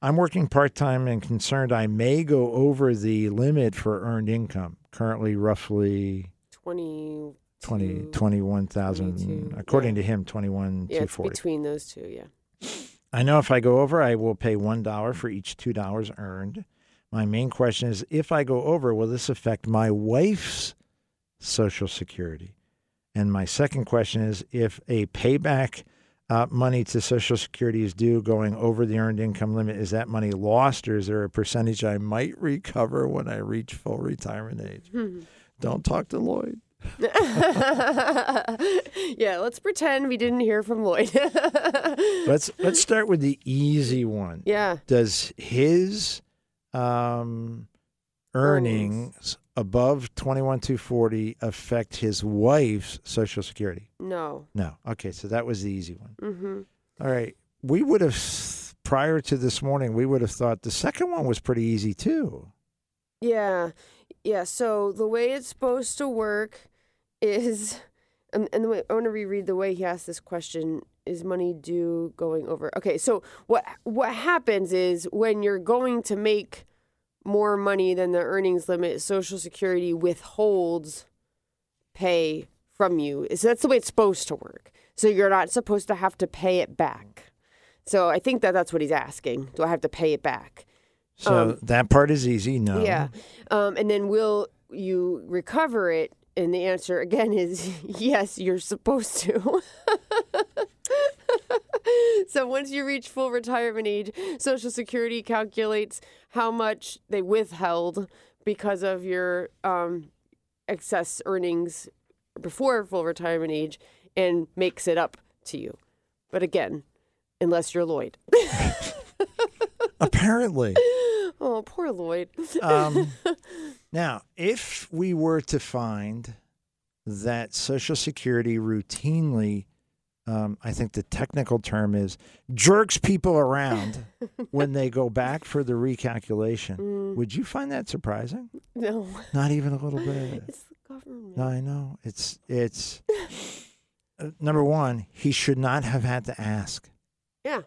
I'm working part time and concerned I may go over the limit for earned income, currently roughly 20. 20, 21,000, according yeah. to him, 21, Yeah, it's 240. between those two. Yeah. I know if I go over, I will pay $1 for each $2 earned. My main question is if I go over, will this affect my wife's Social Security? And my second question is if a payback uh, money to Social Security is due going over the earned income limit, is that money lost or is there a percentage I might recover when I reach full retirement age? [laughs] Don't talk to Lloyd. [laughs] yeah, let's pretend we didn't hear from Lloyd. [laughs] Let's let's start with the easy one. yeah. Does his um, earnings above twenty one two forty affect his wife's Social Security? No. No. Okay, so that was the easy one. Mm-hmm. All right. We would have, prior to this morning, we would have thought the second one was pretty easy too. Yeah. Yeah. So the way it's supposed to work is, [laughs] and, and the way, I want to reread the way he asked this question is money due going over. Okay. So what, what happens is when you're going to make more money than the earnings limit, Social Security withholds pay from you. So that's the way it's supposed to work. So you're not supposed to have to pay it back. So I think that that's what he's asking. Do I have to pay it back? So Um, that part is easy. No. Yeah. Um, and then will you recover it? And the answer again is [laughs] yes, you're supposed to. [laughs] so once you reach full retirement age, Social Security calculates how much they withheld because of your um, excess earnings before full retirement age and makes it up to you. But again, unless you're Lloyd. [laughs] Apparently. Oh, poor Lloyd. Um, [laughs] now, if we were to find that Social Security routinely, um, I think the technical term is jerks people around [laughs] when they go back for the recalculation, would you find that surprising? No, Not even a little bit. it's the government. No, I know. It's it's uh, number one. He should not have had to ask. Yeah.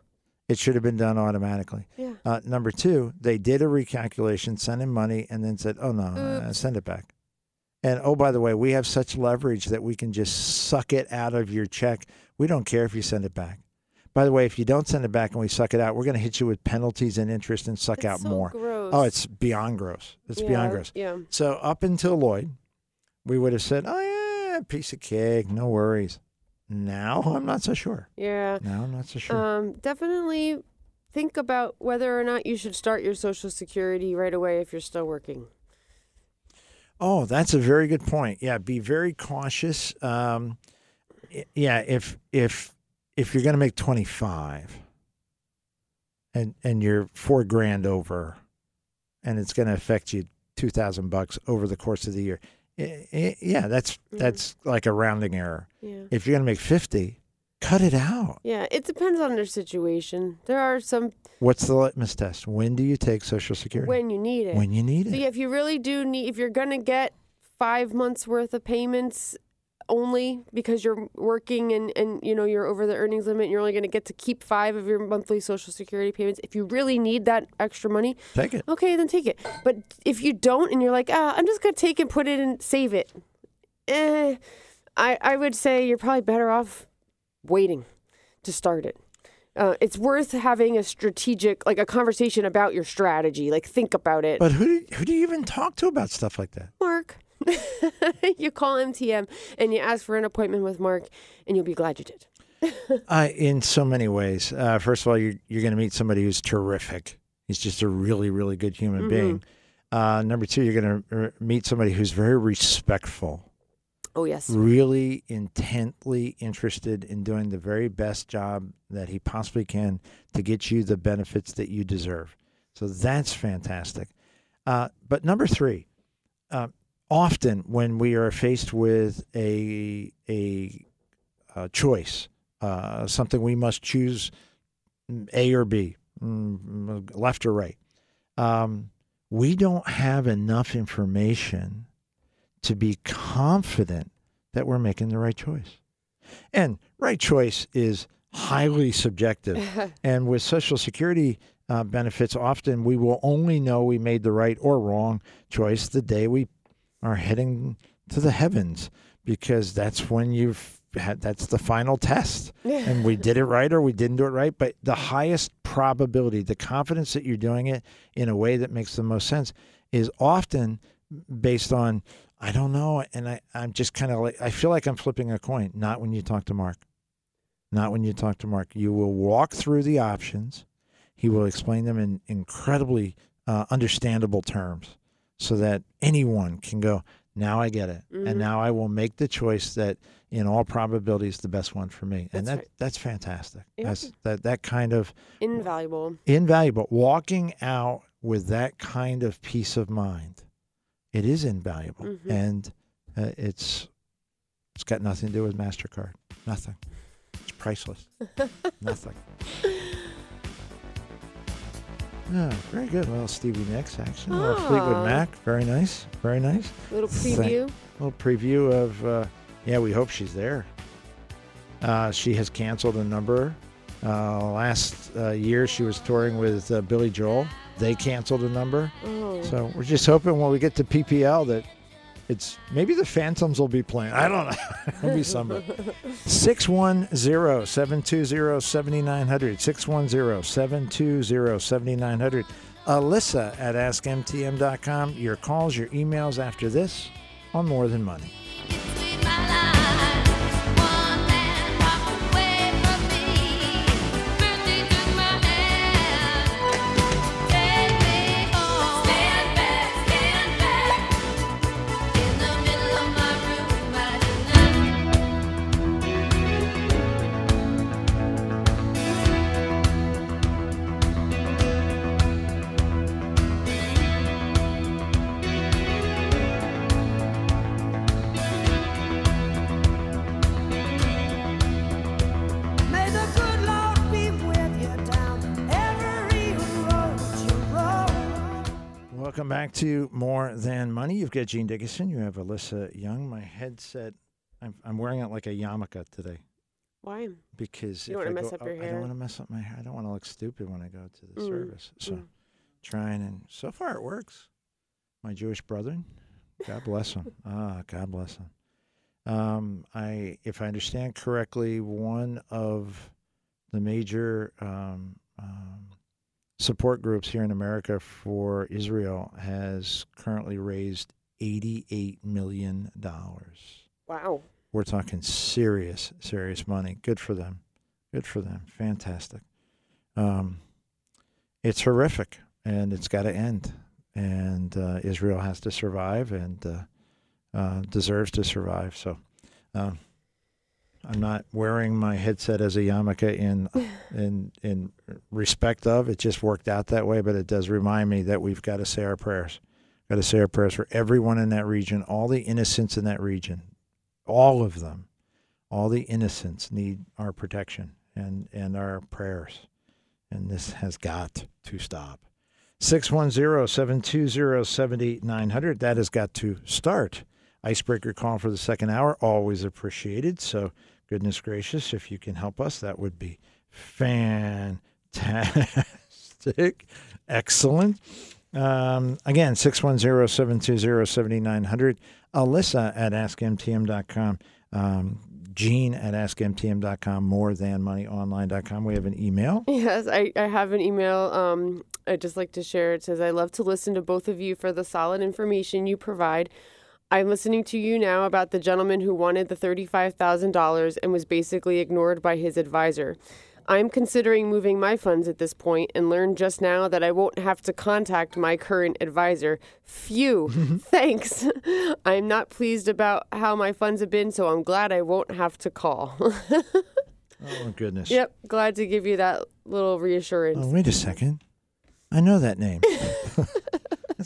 It should have been done automatically. Yeah. Uh, number two, they did a recalculation, sent him money, and then said, "Oh no, uh, send it back." And oh, by the way, we have such leverage that we can just suck it out of your check. We don't care if you send it back. By the way, if you don't send it back and we suck it out, we're going to hit you with penalties and interest and suck It's out so more. Gross. Oh, it's beyond gross. It's beyond Yeah, gross. Yeah. So up until Lloyd, we would have said, "Oh yeah, piece of cake, no worries." Now [laughs] I'm not so sure. Yeah. Now I'm not so sure. Um, definitely think about whether or not you should start your Social Security right away if you're still working. oh, that's a very good point. Yeah, be very cautious. Um, yeah, if if if you're going to make 25 and and you're 4 grand over and it's going to affect you 2000 bucks over the course of the year. Yeah, that's Mhm. that's like a rounding error. Yeah. If you're going to make 50, cut it out. Yeah. It depends on their situation. There are some What's the litmus test? When do you take Social Security? when you need it. When you need So it. yeah, if you really do need, if you're gonna get five months worth of payments only because you're working and and you know you're over the earnings limit, and you're only gonna get to keep five of your monthly Social Security payments. If you really need that extra money, Take it. okay, then take it. But if you don't, and you're like, ah, I'm just gonna take it, put it, and save it, eh, I I would say you're probably better off waiting to start it. Uh, it's worth having a strategic, like a conversation about your strategy. Like think about it. But who do, who do you even talk to about stuff like that? Mark. [laughs] you call MTM and you ask for an appointment with Mark, and you'll be glad you did. [laughs] Uh, in so many ways. Uh, first of all, you're, you're going to meet somebody who's terrific. He's just a really, really good human Mhm. being. Uh, number two, you're going to meet somebody who's very respectful, Oh yes. really intently interested in doing the very best job that he possibly can to get you the benefits that you deserve. So that's fantastic. Uh, but number three, uh, often when we are faced with a a, uh choice, uh, something we must choose, mm, A or B, mm, left or right, um, we don't have enough information to be confident that we're making the right choice. And right choice is highly subjective. [laughs] and with Social Security uh, benefits, often we will only know we made the right or wrong choice the day we are heading to the heavens, because that's when you've had, that's the final test, and we did it right or we didn't do it right. But the highest probability, the confidence that you're doing it in a way that makes the most sense, is often based on I don't know, and I I'm just kind of like I feel like I'm flipping a coin. Not when you talk to Mark. Not when you talk to Mark. You will walk through the options. He will explain them in incredibly uh, understandable terms so that anyone can go, now I get it. Mhm. And now I will make the choice that in all probability is the best one for me. and That's that right. that's fantastic. Yeah. That's that that kind of Invaluable. invaluable. Walking out with that kind of peace of mind, it is invaluable, Mhm. and uh, it's it's got nothing to do with Mastercard. Nothing. It's priceless. [laughs] nothing. Yeah, very good. Well, Stevie Nicks, actually. Well, Fleetwood. Mac, very nice, very nice. Little Thank- preview. little preview of uh, yeah we hope she's there uh, she has canceled a number uh, last uh, year she was touring with uh, billy joel they canceled a number Oh. so we're just hoping when we get to ppl that it's maybe the phantoms will be playing. I don't know. [laughs] It'll be somebody 610-720-7900 610-720-7900 alyssa at askmtm.com your calls your emails after this on more than money back to More Than Money. You've got Gene Dickinson. You have Alyssa Young. My headset, I'm, I'm wearing it like a yarmulke today Why? because You don't I wanna mess go, up your I hair? don't want to mess up my hair. I don't want to look stupid when I go to the Mm, service. So mm. trying, and so far it works. My Jewish brethren, God bless them. [laughs] ah, God bless them. Um, I, if I understand correctly, one of the major um, um, support groups here in America for Israel has currently raised $88 million. Wow. We're talking serious, serious money. Good for them. Good for them. Fantastic. Um, it's horrific and it's got to end. And uh, Israel has to survive and uh, uh, deserves to survive. So um, I'm not wearing my headset as a yarmulke in [laughs] in in respect of. It just worked out that way, but it does remind me that we've got to say our prayers. Got to say our prayers for everyone in that region, all the innocents in that region, all of them, all the innocents need our protection and and our prayers, and this has got to stop. 610-720-7900. That has got to start. Icebreaker call for the second hour, always appreciated. So, goodness gracious, if you can help us, that would be fantastic. [laughs] Excellent. Um, again, 610-720-7900. Alyssa at askmtm.com. Um, Gene at askmtm.com. More than money moneyonline.com. We have an email. [laughs] Yes, I, I have an email. Um, I'd just like to share. It says, I love to listen to both of you for the solid information you provide. I'm listening to you now about the gentleman who wanted the $35,000 and was basically ignored by his advisor. I'm considering moving my funds at this point and learned just now that I won't have to contact my current advisor. Phew, [laughs] thanks. I'm not pleased about how my funds have been, so I'm glad I won't have to call. [laughs] Oh, goodness. Yep, glad to give you that little reassurance. Oh, wait a second. I know that name. [laughs]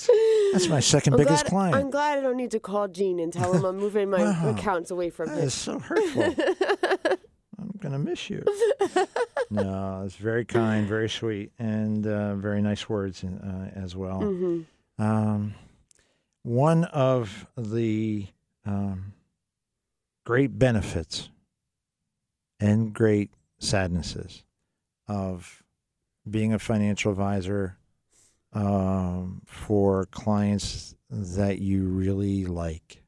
that's, that's my 2nd I'm biggest glad, client. I'm glad I don't need to call Gene and tell him I'm moving my Wow. accounts away from That him. is so hurtful. [laughs] I'm gonna miss you. no, it's very kind, very sweet, and uh, very nice words uh, as well. hmm Um, one of the um, great benefits and great sadnesses of being a financial advisor um, for clients that you really like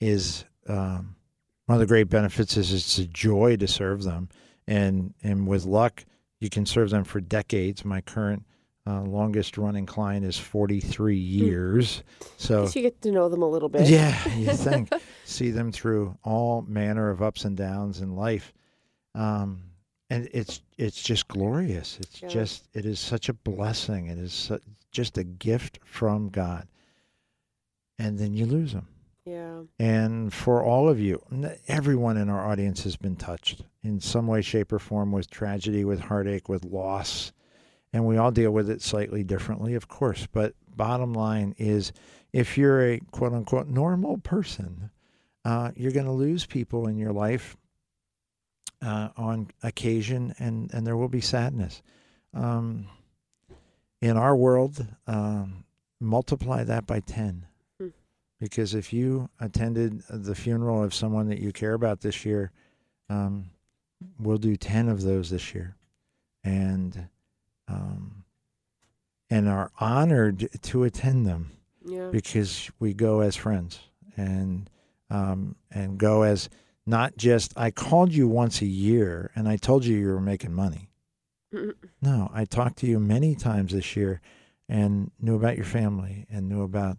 is um, one of the great benefits is it's a joy to serve them, and and with luck, you can serve them for decades. My current uh, longest running client is 43 years. So you get to know them a little bit. yeah, you [laughs] think see them through all manner of ups and downs in life, um, and it's it's just glorious. It's Yeah. just it is such a blessing. It is su- just a gift from God, and then you lose them. Yeah. And for all of you, everyone in our audience has been touched in some way, shape, or form with tragedy, with heartache, with loss. And we all deal with it slightly differently, of course. But bottom line is if you're a quote unquote normal person, uh, you're going to lose people in your life uh, on occasion, and, and there will be sadness. Um, in our world, um, multiply that by 10 because if you attended the funeral of someone that you care about this year, um, we'll do ten of those this year, and um, and are honored to attend them Yeah. because we go as friends and um, and go as not just I called you once a year and I told you you were making money. No, I talked to you many times this year and knew about your family and knew about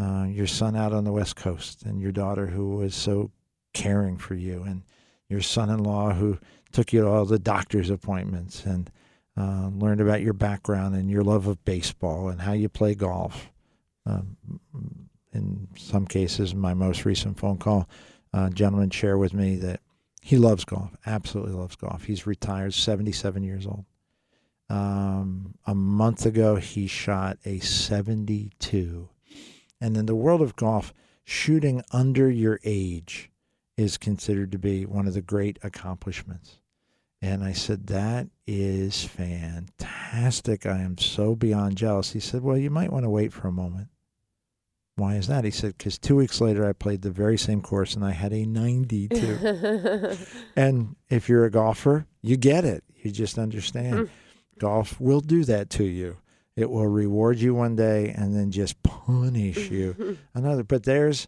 uh, your son out on the West Coast and your daughter who was so caring for you and your son-in-law who took you to all the doctor's appointments and uh, learned about your background and your love of baseball and how you play golf. Um, in some cases, my most recent phone call, a gentleman shared with me that he loves golf, absolutely loves golf. He's retired, 77 years old. Um, a month ago, he shot a 72. And in the world of golf, shooting under your age is considered to be one of the great accomplishments. And I said, That is fantastic. I am so beyond jealous. He said, Well, you might want to wait for a moment. Why is that? He said, Because two weeks later, I played the very same course and I had a 92. [laughs] and if you're a golfer, you get it. You just understand. Mm. Golf will do that to you. It will reward you one day and then just punish [laughs] you another. But there's,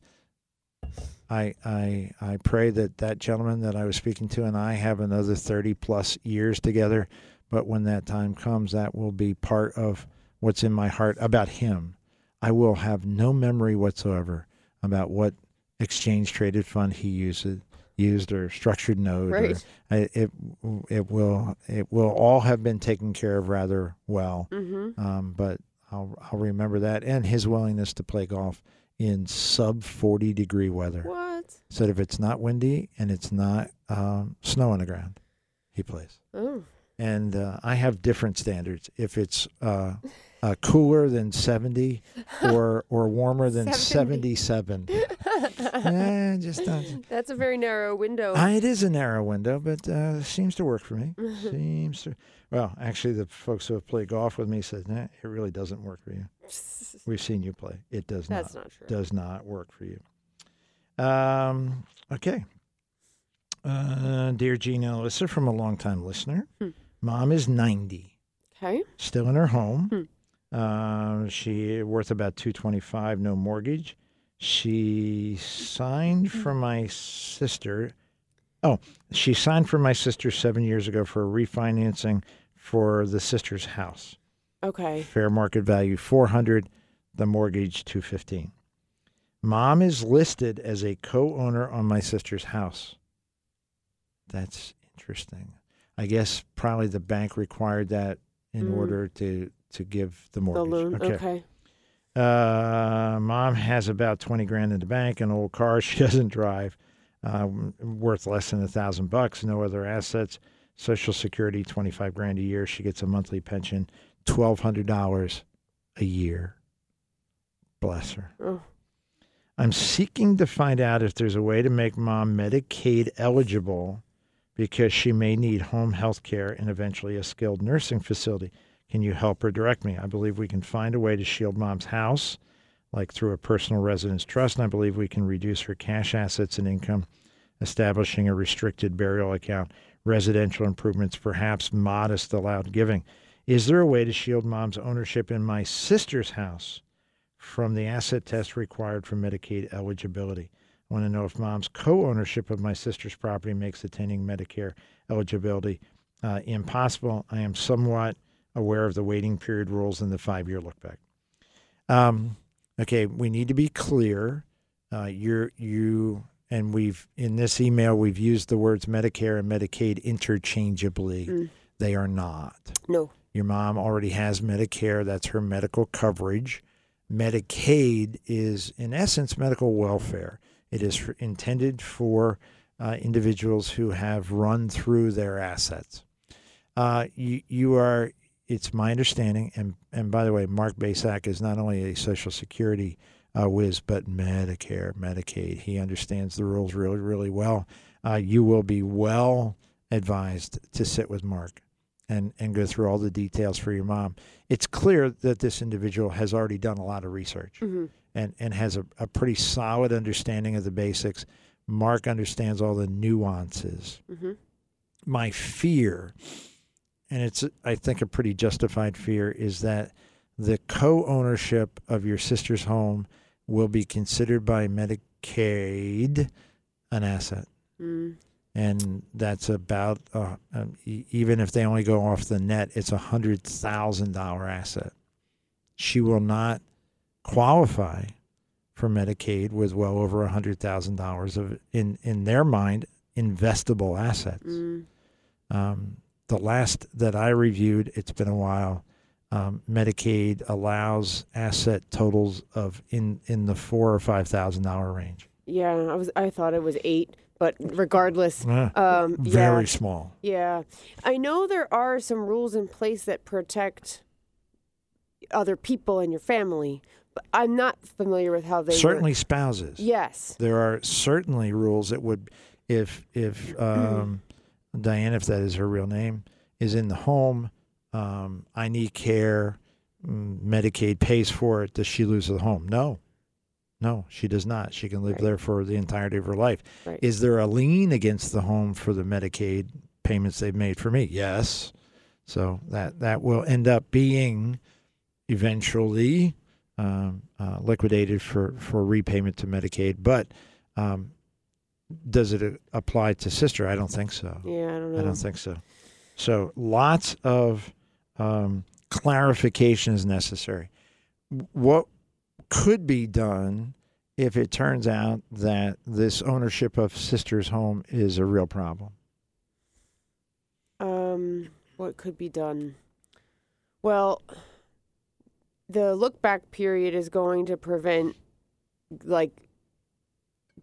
I I I pray that that gentleman that I was speaking to and I have another thirty plus years together. But when that time comes, that will be part of what's in my heart about him. I will have no memory whatsoever about what exchange traded fund he used used or structured note Right. I- it it will it will all have been taken care of rather well. mm-hmm. Um, but I'll I'll remember that and his willingness to play golf in sub forty degree weather. What? So if it's not windy and it's not um, snow on the ground, he plays. Oh. And uh, I have different standards. If it's uh, [laughs] uh, cooler than seventy [laughs] or or warmer than 70. seventy seven, [laughs] eh, just don't. [laughs] That's a very narrow window. Uh, it is a narrow window, but uh, seems to work for me. seems to. Well, actually, the folks who have played golf with me said, nah, "It really doesn't work for you. We've seen you play. It does That's not. not true. Does not work for you." Um. Okay. Uh, dear Gina Alyssa, from a longtime listener, Hmm. mom is ninety, Okay. still in her home. Hmm. Uh, she worth about two twenty five, no mortgage. She signed Hmm. for my sister. Oh, she signed for my sister seven years ago for refinancing for the sister's house. Okay. Fair market value four hundred, the mortgage two fifteen. Mom is listed as a co-owner on my sister's house. That's interesting. I guess probably the bank required that in Mm. order to to give the The mortgage. loan. Okay. Uh, mom has about 20 grand in the bank, an old car [laughs] she doesn't drive, uh, worth less than a thousand bucks, no other assets, social security, 25 grand a year. She gets a monthly pension, $1,200 a year. Bless her. Oh. I'm seeking to find out if there's a way to make mom Medicaid eligible because she may need home health care and eventually a skilled nursing facility. Can you help or direct me? I believe we can find a way to shield mom's house, like through a personal residence trust, and I believe we can reduce her cash assets and income, establishing a restricted burial account, residential improvements, perhaps modest allowed giving. Is there a way to shield mom's ownership in my sister's house from the asset test required for Medicaid eligibility? I want to know if mom's co ownership of my sister's property makes attaining Medicare eligibility uh, impossible. I am somewhat aware of the waiting period rules and the five year look back. Um, okay, we need to be clear. Uh, you're, you, and we've, in this email, we've used the words Medicare and Medicaid interchangeably. They are not. No. Your mom already has Medicare, that's her medical coverage. Medicaid is, in essence, medical welfare. It is for, intended for uh, individuals who have run through their assets. Uh, you, you are, it's my understanding, and, and by the way, Mark Basak is not only a Social Security uh, whiz, but Medicare, Medicaid. He understands the rules really, really well. Uh, you will be well advised to sit with Mark and, and go through all the details for your mom. It's clear that this individual has already done a lot of research Mm-hmm. and, and has a, a pretty solid understanding of the basics. Mark understands all the nuances. Mm-hmm. My fear, and it's, I think, a pretty justified fear, is that the co ownership of your sister's home will be considered by Medicaid an asset Mm. and that's about uh, um, e- even if they only go off the net, it's a hundred thousand dollar asset. She will not qualify for Medicaid with well over a hundred thousand dollars of in in their mind investable assets. Mm. Um, the last that I reviewed, it's been a while. Um, Medicaid allows asset totals of in in the four or five thousand dollar range. Yeah, I was. I thought it was eight, but regardless, Uh, um, very yeah, small. yeah. I know there are some rules in place that protect other people in your family, but I'm not familiar with how they work. Certainly spouses. Yes. there are certainly rules that would if if [clears throat] um, Diane, if that is her real name, is in the home. Um, I need care. mm, Medicaid pays for it. Does she lose the home? No, no, she does not. She can live Right. there for the entirety of her life. Right. Is there a lien against the home for the Medicaid payments they've made for me? Yes. So that that will end up being eventually um, uh, liquidated for for repayment to Medicaid. But um, does it uh, apply to sister? I don't think so. Yeah, I don't know. I don't think so. So lots of um, clarification is necessary. What could be done if it turns out that this ownership of sister's home is a real problem? Um, what could be done? Well, the look back period is going to prevent like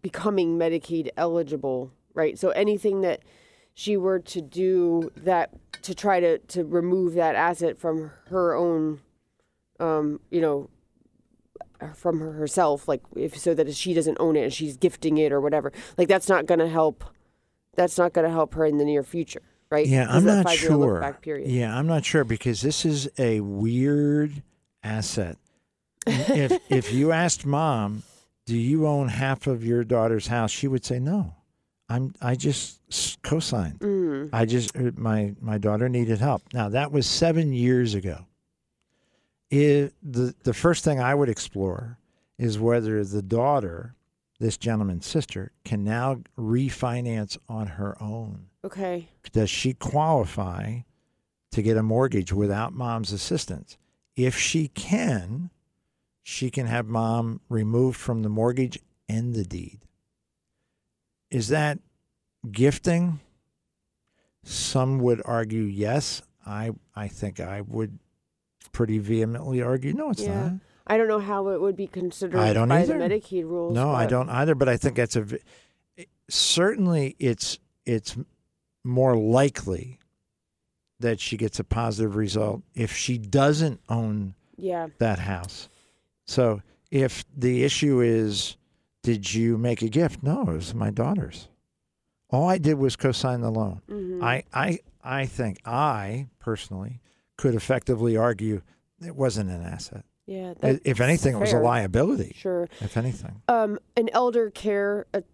becoming Medicaid eligible, right? So anything that she were to do that to try to to remove that asset from her own um, you know, from her herself, like if so that she doesn't own it and she's gifting it or whatever, like that's not going to help. That's not going to help her in the near future, right? Yeah, I'm not sure. Yeah, I'm not sure because this is a weird asset. if if you asked mom, "Do you own half of your daughter's house?" she would say, "No. I'm I just co-signed. Mm. I just uh, my my daughter needed help." Now, that was 7 years ago. It, the the first thing I would explore is whether the daughter, this gentleman's sister, can now refinance on her own Okay. does she qualify to get a mortgage without mom's assistance? If she can, she can have mom removed from the mortgage and the deed. Is that gifting? Some would argue yes. I I think I would pretty vehemently argue no, it's Yeah. not. I don't know how it would be considered I don't by either. the Medicaid rules. No, I don't either. But I think that's a v- certainly it's it's more likely that she gets a positive result if she doesn't own Yeah. that house. So if the issue is, did you make a gift? No, it was my daughter's. All I did was co-sign the loan. hmm I, I, I think I personally could effectively argue it wasn't an asset. yeah. If anything, it was a liability. Sure. If anything. Um, an elder care a-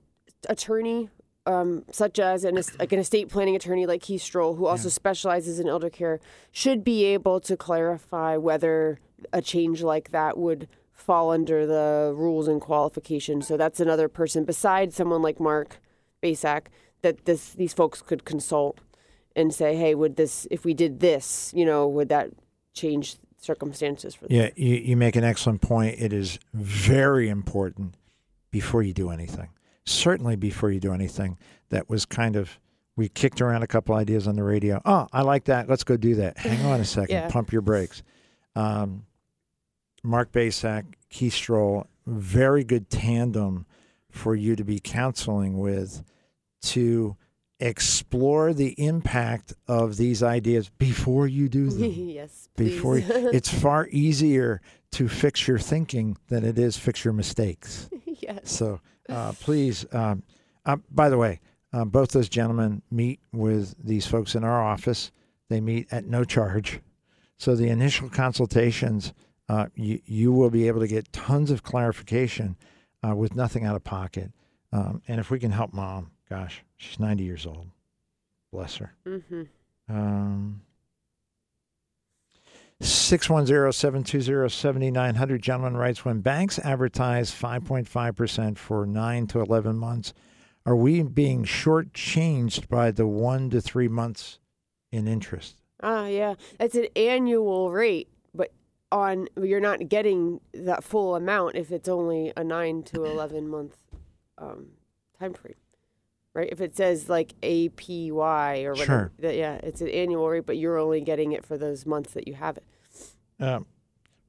attorney, um, such as an like an estate planning attorney like Keith Stroll, who also Yeah. specializes in elder care, should be able to clarify whether a change like that would fall under the rules and qualifications. So that's another person besides someone like Mark Basak that this these folks could consult and say, hey, would this if we did this, you know, would that change circumstances for them? Yeah, you, you make an excellent point. It is very important before you do anything. Certainly before you do anything. That was kind of we kicked around a couple ideas on the radio. Oh, I like that. Let's go do that. Hang on a second. Yeah. Pump your brakes. Um, Mark Basak, Keith Stroll, very good tandem for you to be counseling with to explore the impact of these ideas before you do [laughs] them yes, please. before it's [laughs] far easier to fix your thinking than it is fix your mistakes. [laughs] yes. So uh, please, um, uh, by the way, uh, both those gentlemen meet with these folks in our office. They meet at no charge. So the initial consultations, uh, you, you will be able to get tons of clarification uh, with nothing out of pocket. Um, and if we can help mom, gosh, she's 90 years old. Bless her. hmm Um, 610-720-7900 gentleman writes when banks advertise 5.5% for 9 to 11 months are we being shortchanged by the 1 to 3 months in interest Ah, yeah. It's an annual rate, on you're not getting that full amount if it's only a nine to eleven month um, time frame, right? If it says like APY or whatever, Sure. that, yeah, it's an annual rate, but you're only getting it for those months that you have it. um,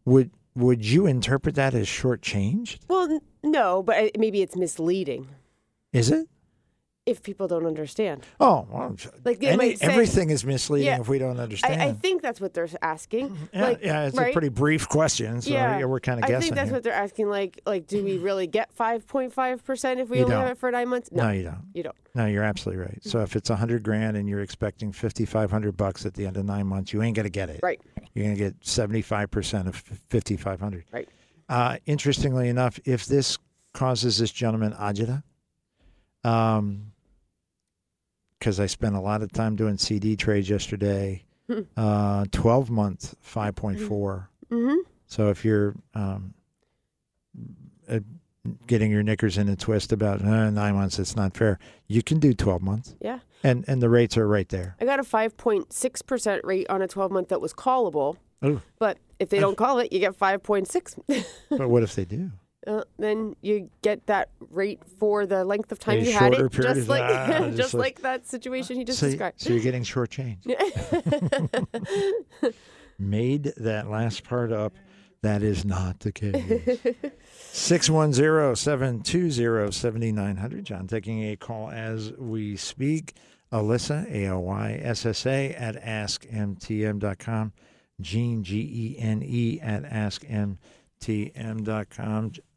would would you interpret that as shortchanged Well, n- no, but I, maybe it's misleading is it if people don't understand. oh well, Like, any- say- everything is misleading Yeah, if we don't understand I, I think that's what they're asking. yeah, like, yeah it's a pretty brief question so Yeah, we're kind of guessing. I think that's here. what they're asking. Like, like, do we really get five point five percent if we You only have don't. it for nine months? no No, you don't you don't. No, you're absolutely right. So if it's a hundred grand and you're expecting fifty five hundred bucks at the end of nine months, you ain't gonna get it. Right. You're gonna get seventy five percent of fifty five hundred. Right. Uh, interestingly enough, if this causes this gentleman agita, um, because I spent a lot of time doing CD trades yesterday, Hmm. uh, twelve month five point four. Mm-hmm. So if you're um, uh, getting your knickers in a twist about uh, nine months, it's not fair. You can do twelve months, Yeah. and and the rates are right there. I got a 5.6% rate on a 12 month that was callable. Ooh. But if they don't call it, you get 5.6. [laughs] But what if they do? Uh, then you get that rate for the length of time A you had it. period Just like, ah, [laughs] just just like- like that situation you just so, described. so you're getting shortchanged. [laughs] [laughs] Made that last part up. That is not the case. 610-720-7900. John taking a call as we speak. Alyssa, A-L-Y-S-S-A at askmtm.com. Gene, G-E-N-E at askmtm.com.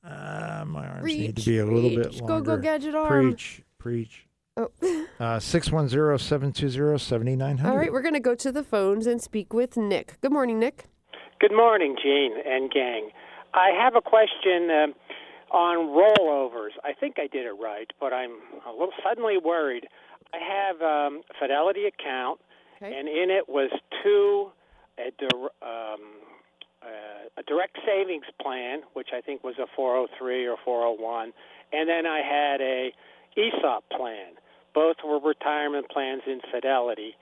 Uh, my arms need to be a little bit preach. longer. Go, go, gadget arm. Preach, preach. Oh. Uh, 610-720-7900. All right, we're going to go to the phones and speak with Nick. Good morning, Nick. Good morning, Gene and gang. I have a question um, on rollovers. I think I did it right, but I'm a little suddenly worried. I have um, a Fidelity account, Okay. and in it was two a, dir- um, uh, a direct savings plan, which I think was a 403 or 401, and then I had a ESOP plan. Both were retirement plans in Fidelity.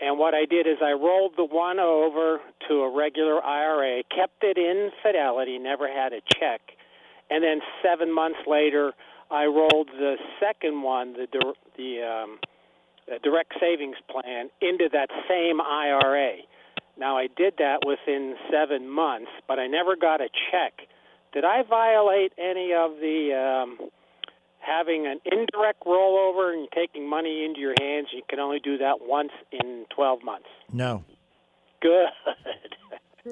And what I did is I rolled the one over to a regular IRA, kept it in Fidelity, never had a check. And then seven months later, I rolled the second one, the the um, direct savings plan, into that same IRA. Now I did that within seven months, but I never got a check. Did I violate any of the um, having an indirect rollover and taking money into your hands? You can only do that once in 12 months. No. Good. [laughs]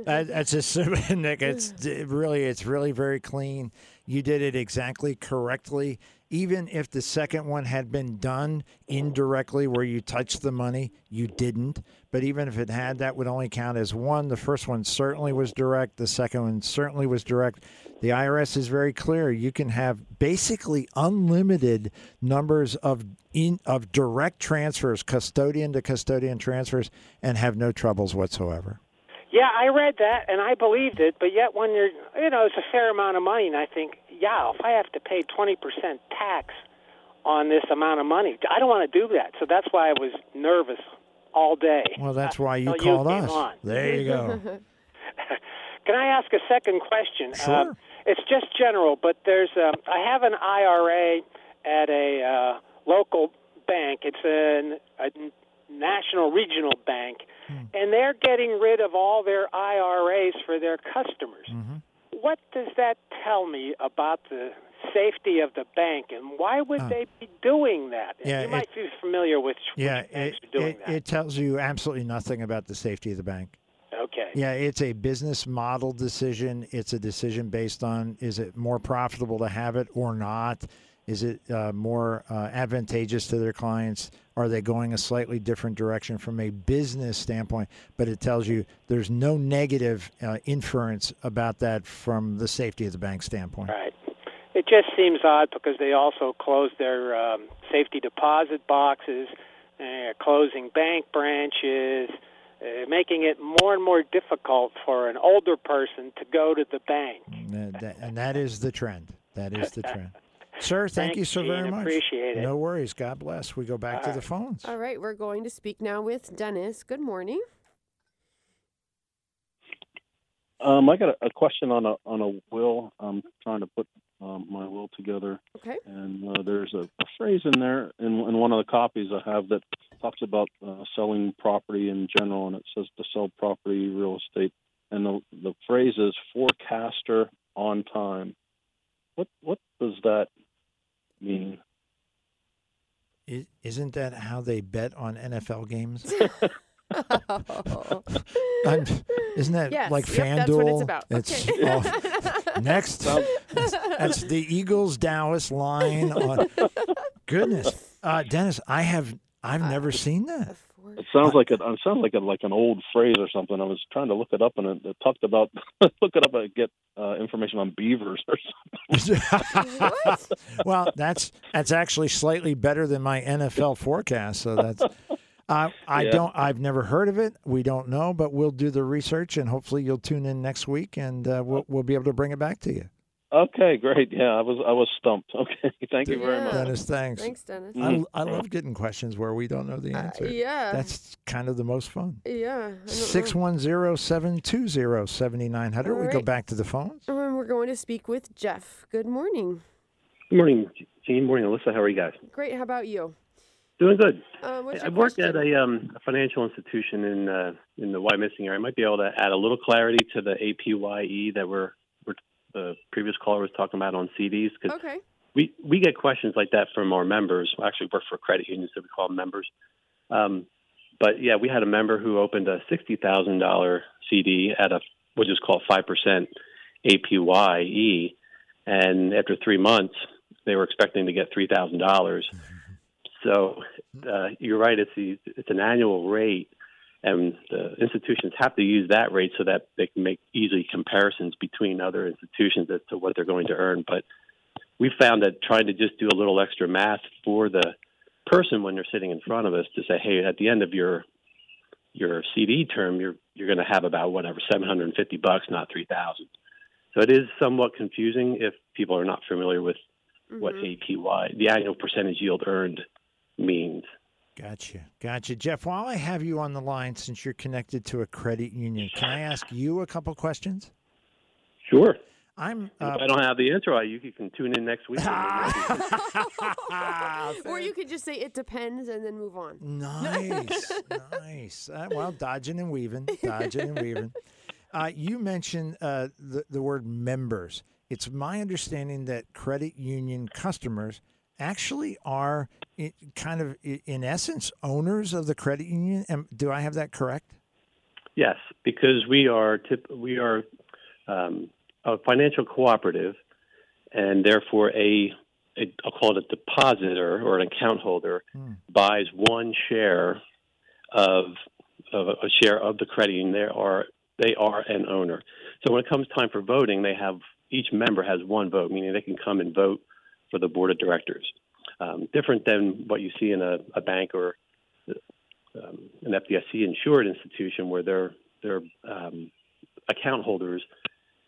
That, that's just [laughs] Nick. It's really, it's really very clean. You did it exactly correctly. Even if the second one had been done indirectly, where you touched the money, you didn't. But even if it had, that would only count as one. The first one certainly was direct. The second one certainly was direct. The IRS is very clear. You can have basically unlimited numbers of in of direct transfers, custodian to custodian transfers, and have no troubles whatsoever. Yeah, I read that and I believed it, but yet when you're, you know, it's a fair amount of money, and I think, yeah, if I have to pay 20% tax on this amount of money, I don't want to do that. So that's why I was nervous all day. Well, that's why you Until called came us. on. There you go. [laughs] Can I ask a second question? Sure. Uh, it's just general, but there's um, I have an IRA at a uh, local bank. It's an, a national regional bank, Hmm. and they're getting rid of all their IRAs for their customers. Mm-hmm. What does that tell me about the safety of the bank, and why would Uh, they be doing that? Yeah, you might be familiar with yeah, it, doing it, that. it tells you absolutely nothing about the safety of the bank. okay. Yeah, it's a business model decision. It's a decision based on is it more profitable to have it or not? Is it uh, more uh, advantageous to their clients? Are they going a slightly different direction from a business standpoint? But it tells you there's no negative uh, inference about that from the safety of the bank standpoint. Right. It just seems odd because they also closed their um, safety deposit boxes, uh, closing bank branches, uh, making it more and more difficult for an older person to go to the bank. And that, and that is the trend. That is the trend. Sir, thank Thanks, you so very Gene. much. Appreciate it. No worries. God bless. We go back to the phones. All right, we're going to speak now with Dennis. Good morning. Um, I got a, a question on a on a will. I'm trying to put um, my will together, Okay. and uh, there's a, a phrase in there in, in one of the copies I have that talks about uh, selling property in general, and it says to sell property, real estate, and the the phrase is forecaster on time. What what does that mean? Isn't that how they bet on NFL games? [laughs] I'm, isn't that Yes, like yep, FanDuel? that's what it's about. It's- Okay. oh, [laughs] next, that's, that's the Eagles Dallas line. On, [laughs] goodness, uh, Dennis, I have I've never seen that. It sounds like it. It sounds like a, like an old phrase or something. I was trying to look it up, and it, it talked about [laughs] look it up and get uh, information on beavers or something. [laughs] well, that's that's actually slightly better than my NFL forecast. So that's. [laughs] Uh, I Yeah. don't. I've never heard of it. We don't know, but we'll do the research, and hopefully you'll tune in next week, and uh, we'll we'll be able to bring it back to you. Okay, great. Yeah, I was I was stumped. [laughs] Okay, thank you very Yeah. much. Dennis, thanks. Thanks, Dennis. I, I love getting questions where we don't know the Uh, answer. yeah. That's kind of the most fun. yeah. I 610 720 7900. We All go back to the phones. And we're going to speak with Jeff. Good morning. Good morning, Gene. Morning, Alyssa. How are you guys? Great. How about you? Doing good. Uh, I your work question? at a, um, a financial institution in uh, in the Wyomissing area. I might be able to add a little clarity to the APYE that we're, we're the previous caller was talking about on CDs because Okay. we we get questions like that from our members. We actually work for credit unions, so we call them members. Um, but yeah, we had a member who opened a sixty thousand dollar CD at a which is called five percent APYE, and after three months, they were expecting to get three thousand dollars. So uh, you're right; it's the, it's an annual rate, and the institutions have to use that rate so that they can make easy comparisons between other institutions as to what they're going to earn. But we found that trying to just do a little extra math for the person when they're sitting in front of us to say, hey, at the end of your your CD term, you're you're going to have about whatever 750 bucks, not 3,000. So it is somewhat confusing if people are not familiar with what mm-hmm. APY, the annual percentage yield earned, means. Gotcha. Gotcha. Jeff, while I have you on the line, since you're connected to a credit union, can I ask you a couple questions? Sure. I'm. if Uh, I don't have the answer, I you can tune in next week. [laughs] or you could just say it depends and then move on. Nice, nice. Uh, well, dodging and weaving, dodging and weaving. Uh, you mentioned uh, the the word members. It's my understanding that credit union customers actually are kind of, in essence, owners of the credit union. Do I have that correct? Yes, because we are tip, we are um, a financial cooperative, and therefore a, a I'll call it a depositor or an account holder buys one share of of a, a share of the credit union. They are they are an owner. So when it comes time for voting, they have each member has one vote, meaning they can come and vote for the board of directors. Um, different than what you see in a, a bank or um, an FDIC insured institution where they're there are um, account holders,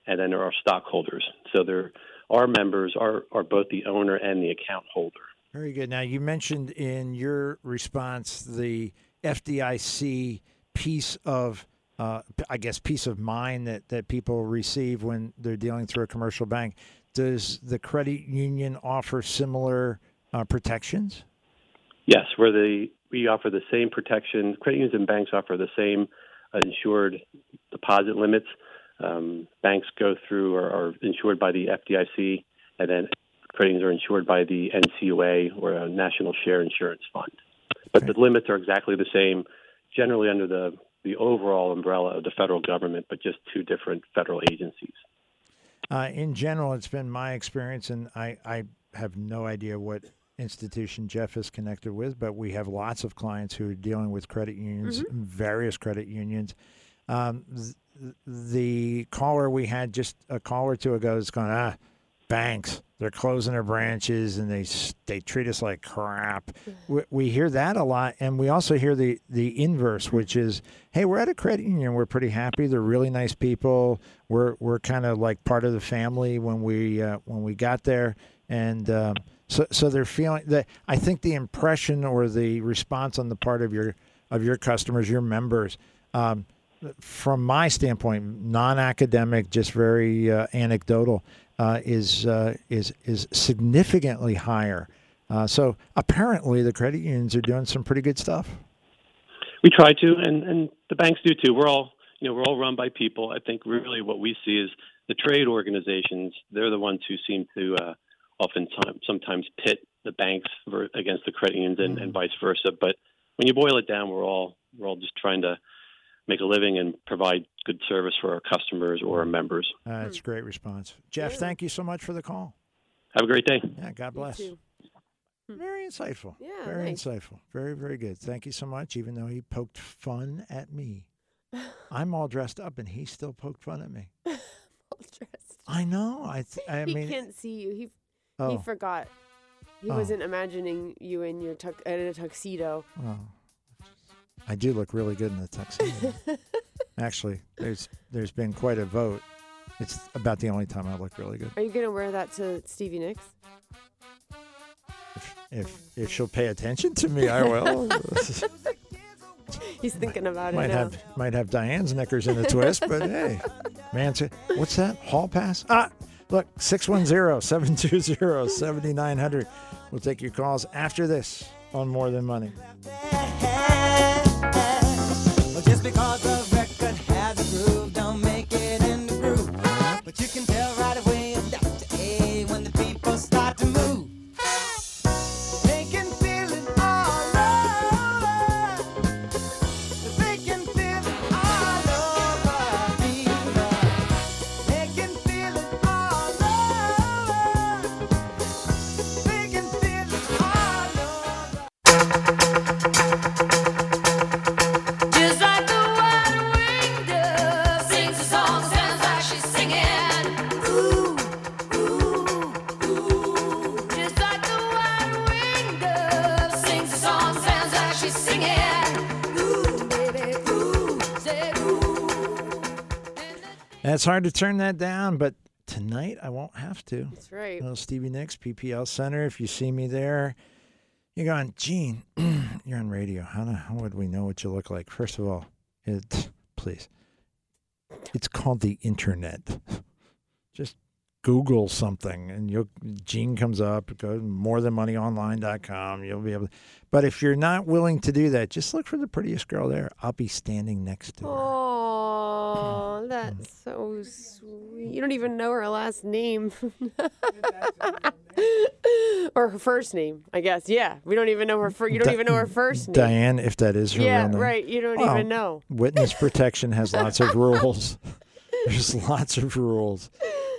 and then there are stockholders. So there, our members are are both the owner and the account holder. Very good. Now, you mentioned in your response the FDIC piece of, uh, I guess, peace of mind that, that people receive when they're dealing through a commercial bank. Does the credit union offer similar uh, protections? Yes, where the we offer the same protection. Credit unions and banks offer the same uh, insured deposit limits. Um, banks go through or are insured by the FDIC, and then credit unions are insured by the NCUA or a National Share Insurance Fund. But the limits are exactly the same, generally under the the overall umbrella of the federal government, but just two different federal agencies. Uh, in general, it's been my experience, and I, I have no idea what institution Jeff is connected with, but we have lots of clients who are dealing with credit unions, various credit unions. Um, th- the caller we had just a call or two ago is going, ah, banks, they're closing their branches and they they treat us like crap. We, we hear that a lot, and we also hear the the inverse, which is, hey, we're at a credit union, we're pretty happy, they're really nice people, we're we're kind of like part of the family when we uh, when we got there, and um, so so they're feeling that. I think the impression or the response on the part of your of your customers, your members. Um, from my standpoint, non-academic, just very uh, anecdotal, uh, is uh, is is significantly higher. Uh, so apparently, the credit unions are doing some pretty good stuff. We try to, and and the banks do too. We're all you know we're all run by people. I think really what we see is the trade organizations. They're the ones who seem to uh, oftentimes sometimes pit the banks ver- against the credit unions and, and vice versa. But when you boil it down, we're all we're all just trying to make a living and provide good service for our customers or our members. Uh, it's a great response, Jeff. Thank you so much for the call. Have a great day. Yeah, God bless. too. Very insightful. Yeah, very nice. insightful. Very very good. Thank you so much. Even though he poked fun at me, [laughs] I'm all dressed up and he still poked fun at me. [laughs] All dressed. I know. I th- I he mean, can't see you. He oh, he forgot. He Oh. wasn't imagining you in your tux- in a tuxedo. oh. I do look really good in the tuxedo. [laughs] Actually, there's there's been quite a vote. It's about the only time I look really good. Are you gonna wear that to Stevie Nicks? If if, if she'll pay attention to me, I will. [laughs] He's thinking about might it now. have might have Diane's knickers in a twist, but hey, [laughs] man, what's that? Hall pass? Ah, look, 610-720-7900. We'll take your calls after this on More Than Money. Because It's hard to turn that down, but tonight I won't have to. That's right. Little Stevie Nicks, PPL Center. If you see me there, you're going, Gene, [clears throat] you're on radio. How, do- how would we know what you look like? First of all, it, please. It's called the internet. [laughs] Google something and you'll Gene comes up, go to morethanmoneyonline.com. You'll be able to, but if you're not willing to do that, just look for the prettiest girl there. I'll be standing next to her. Oh, [laughs] that's mm. so sweet. You don't even know her last name. [laughs] or her first name, I guess. Yeah. We don't even know her fir- you don't Di- even know her first name. Diane, if that is her yeah, real name. right. You don't Well, even know. Witness protection has lots of [laughs] rules. There's lots of rules.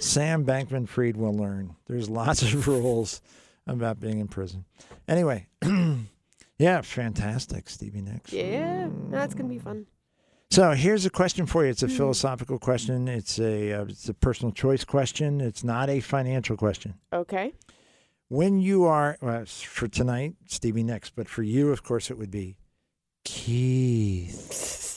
Sam Bankman Fried will learn. There's lots of [laughs] rules about being in prison. Anyway, [clears throat] yeah, fantastic, Stevie Nicks. Yeah, that's going to be fun. So here's a question for you. It's a philosophical question. It's a uh, it's a personal choice question. It's not a financial question. Okay. When you are well, for tonight, Stevie Nicks, but for you, of course, it would be Keith.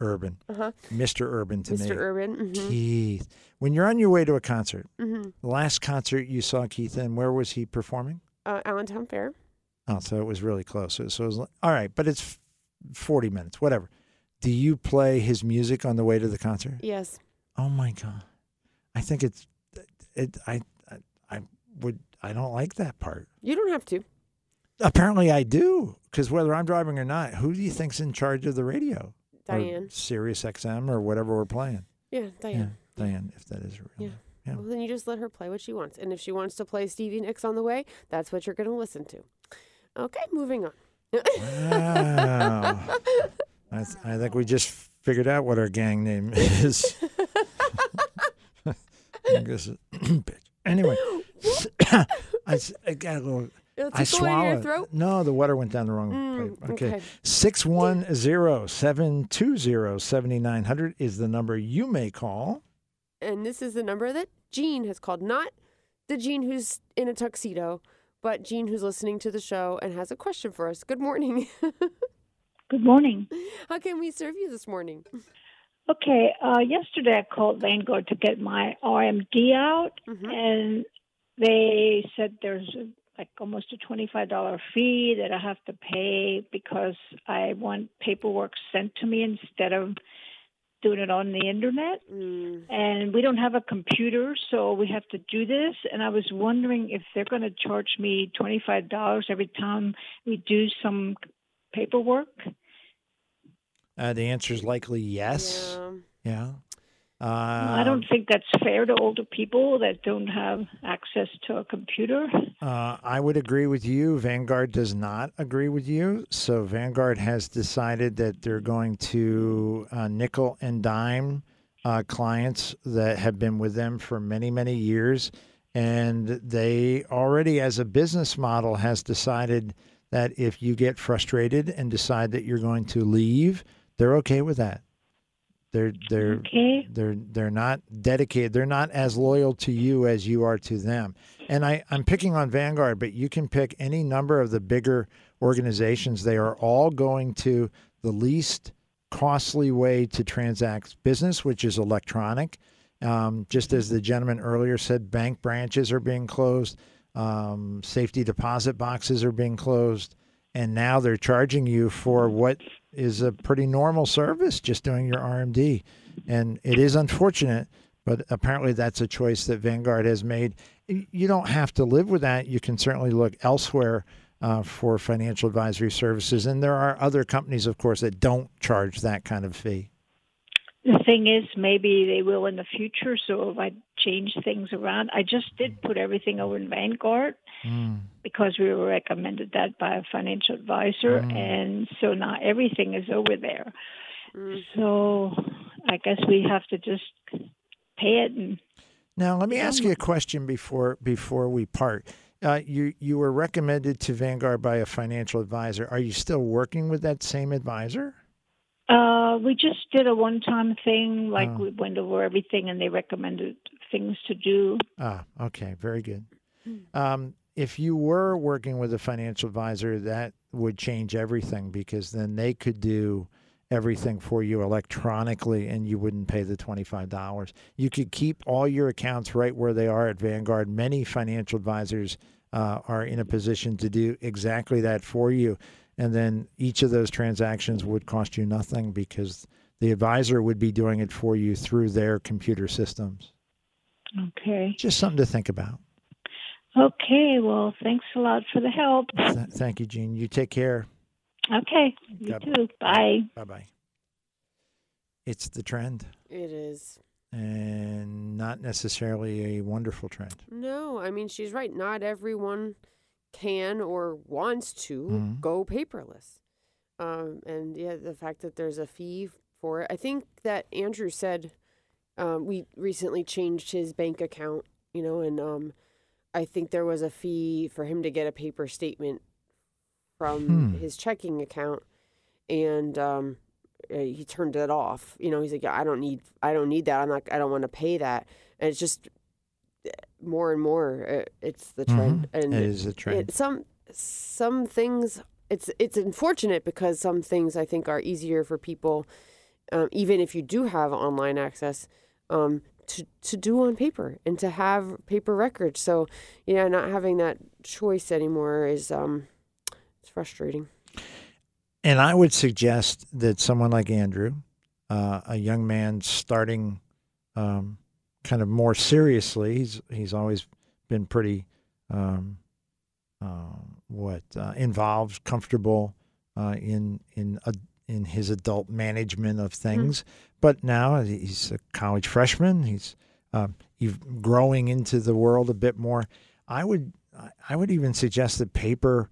Urban. Uh-huh. Mr. Urban to Mr. me. Urban. mhm. Keith. When you're on your way to a concert, Mhm. the last concert you saw Keith in, where was he performing? Uh, Allentown Fair. Oh, so it was really close. So, it was like, all right, but it's 40 minutes, whatever. Do you play his music on the way to the concert? Yes. Oh my god. I think it's it I I, I would I don't like that part. You don't have to. Apparently I do cuz whether I'm driving or not, who do you think's in charge of the radio? Or Diane. Sirius XM or whatever we're playing. Yeah, Diane. Yeah, Diane, if that is real. Yeah. Yeah. Well, then you just let her play what she wants. And if she wants to play Stevie Nicks on the way, that's what you're going to listen to. Okay, moving on. Wow. [laughs] I, th- I think we just figured out what our gang name [laughs] is. [laughs] I guess it-. [clears throat] Anyway, [coughs] I got a little. It'll I tickle in your swallowed. throat? No, the water went down the wrong Mm, pipe. Okay. okay. 610 720 7900 is the number you may call. And this is the number that Jean has called. Not the Gene who's in a tuxedo, but Jean who's listening to the show and has a question for us. Good morning. [laughs] Good morning. How can we serve you this morning? Okay, uh, yesterday I called Vanguard to get my RMD out, and they said there's a, like almost a twenty-five dollar fee that I have to pay because I want paperwork sent to me instead of doing it on the internet. And we don't have a computer, so we have to do this. And I was wondering if they're going to charge me twenty-five dollars every time we do some paperwork. Uh, the answer is likely yes. Yeah. Uh, I don't think that's fair to older people that don't have access to a computer. Uh, I would agree with you. Vanguard does not agree with you. So Vanguard has decided that they're going to uh, nickel and dime uh, clients that have been with them for many, many years. And they already, as a business model, has decided that if you get frustrated and decide that you're going to leave, they're okay with that. They're they're Okay. they're they're not dedicated. They're not as loyal to you as you are to them. And I I'm picking on Vanguard, but you can pick any number of the bigger organizations. They are all going to the least costly way to transact business, which is electronic. Um, just as the gentleman earlier said, bank branches are being closed, um, safety deposit boxes are being closed, and now they're charging you for what is a pretty normal service, just doing your RMD. And it is unfortunate, but apparently that's a choice that Vanguard has made. You don't have to live with that. You can certainly look elsewhere uh, for financial advisory services. And there are other companies, of course, that don't charge that kind of fee. The thing is, maybe they will in the future. So if I change things around, I just did put everything over in Vanguard because we were recommended that by a financial advisor, and so now everything is over there. So I guess we have to just pay it and Now, let me ask you a question before before we part. Uh, you you were recommended to Vanguard by a financial advisor. Are you still working with that same advisor? Uh, we just did a one-time thing, like Oh. we went over everything, and they recommended things to do. Ah, okay, very good. Um, if you were working with a financial advisor, that would change everything because then they could do everything for you electronically and you wouldn't pay the $25. You could keep all your accounts right where they are at Vanguard. Many financial advisors uh, are in a position to do exactly that for you. And then each of those transactions would cost you nothing because the advisor would be doing it for you through their computer systems. Okay. Just something to think about. Okay. Well, thanks a lot for the help. Thank you, Jean. You take care. Okay. You God- too. Bye. Bye bye. It's the trend It is. and not necessarily a wonderful trend. No, I mean, she's right. Not everyone can or wants to Mhm. go paperless. Um, and yeah, the fact that there's a fee for it. I think that Andrew said um, we recently changed his bank account, you know, and um, I think there was a fee for him to get a paper statement from Hmm. his checking account, and um, uh, he turned it off. You know, he's like, yeah, I don't need, I don't need that. I'm not, I don't want to pay that. And it's just uh, more and more, uh, it's the trend. Mhm. And It is a trend. it- some some things, it's it's unfortunate because some things I think are easier for people um, even if you do have online access, um, to to do on paper and to have paper records. So yeah, not having that choice anymore is um, it's frustrating. And I would suggest that someone like Andrew, uh, a young man starting um, kind of more seriously, he's he's always been pretty um, uh, what uh, involved, comfortable uh, in in a, in his adult management of things. But now he's a college freshman. He's um, he's growing into the world a bit more. I would I would even suggest that paper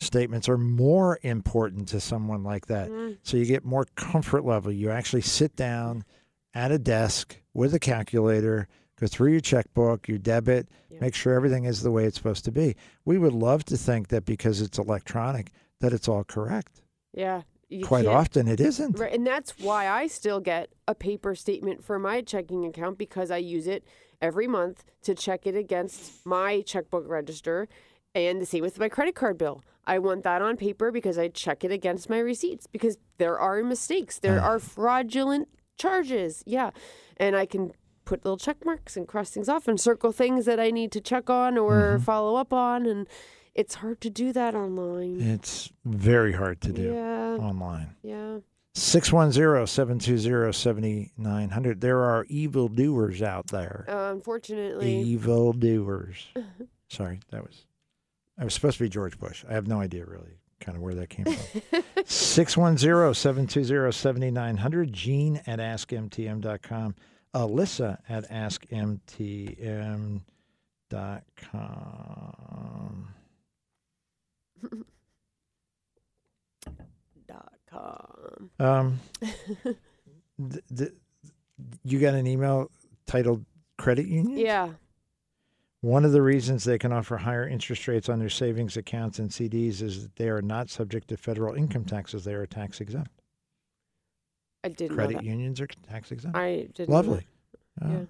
statements are more important to someone like that. So you get more comfort level. You actually sit down at a desk with a calculator, go through your checkbook, your debit, make sure everything is the way it's supposed to be. We would love to think that because it's electronic that it's all correct. Yeah. You Quite often it isn't. Right, and that's why I still get a paper statement for my checking account because I use it every month to check it against my checkbook register, and the same with my credit card bill. I want that on paper because I check it against my receipts because there are mistakes, there are fraudulent charges. Yeah, and I can put little check marks and cross things off and circle things that I need to check on or mm-hmm. follow up on, and it's hard to do that online. It's very hard to do Yeah. online. Yeah. 610-720-7900. There are evil doers out there. Uh, unfortunately. Evil doers. [laughs] Sorry, that was I was supposed to be George Bush. I have no idea really kind of where that came from. [laughs] 610-720-7900. Gene at askmtm.com. Alyssa at askmtm.com. Dot com. Um, th- th- you got an email titled Credit Union? Yeah. One of the reasons they can offer higher interest rates on their savings accounts and CDs is that they are not subject to federal income taxes. They are tax exempt. I didn't Credit unions are tax exempt. I didn't. know Lovely. Uh, Yeah.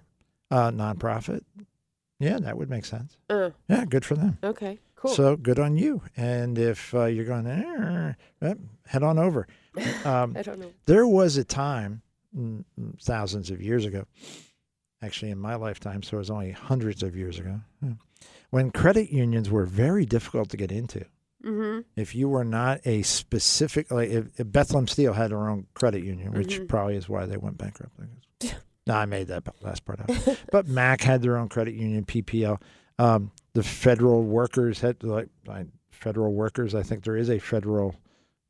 uh, nonprofit. Yeah, that would make sense. Uh, Yeah, good for them. okay. Cool. So good on you. And if uh, you're going, "Eh," eh, head on over. [laughs] Um, I don't know. There was a time, mm, mm, thousands of years ago, actually in my lifetime, so it was only hundreds of years ago, when credit unions were very difficult to get into. Mm-hmm. If you were not a specific, like if, if Bethlehem Steel had their own credit union, which Mhm. probably is why they went bankrupt. I [laughs] no, I made that last part up. [laughs] but Mack had their own credit union, PPL. Um, the federal workers had like federal workers. I think there is a federal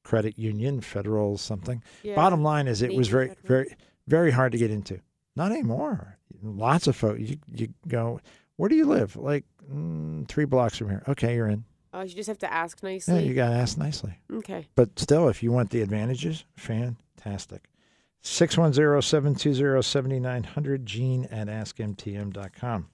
credit union, federal something. Yeah. Bottom line is, it was very, Federal. very, very hard to get into. Not anymore. Lots of folks. You, you go. Where do you live? Like mm, three blocks from here. Okay, you're in. Oh, you just have to ask nicely. Yeah, you got to ask nicely. okay. But still, if you want the advantages, fantastic. 610-720-7900, gene at askmtm.com.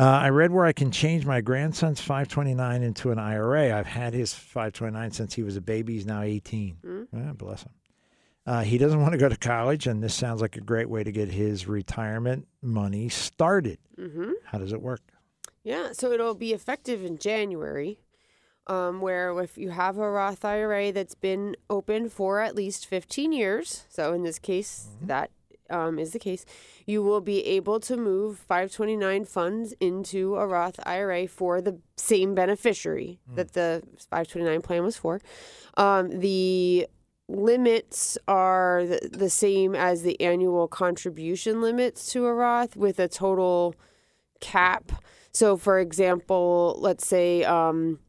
Uh, I read where I can change my grandson's 529 into an IRA. I've had his 529 since he was a baby. He's now 18. Mm. Ah, bless him. Uh, he doesn't want to go to college, and this sounds like a great way to get his retirement money started. Mm-hmm. How does it work? Yeah, so it'll be effective in January, um, where if you have a Roth IRA that's been open for at least 15 years, so in this case, that um, is the case, you will be able to move 529 funds into a Roth IRA for the same beneficiary that the 529 plan was for. Um, the limits are the, the same as the annual contribution limits to a Roth with a total cap. So, for example, let's say um,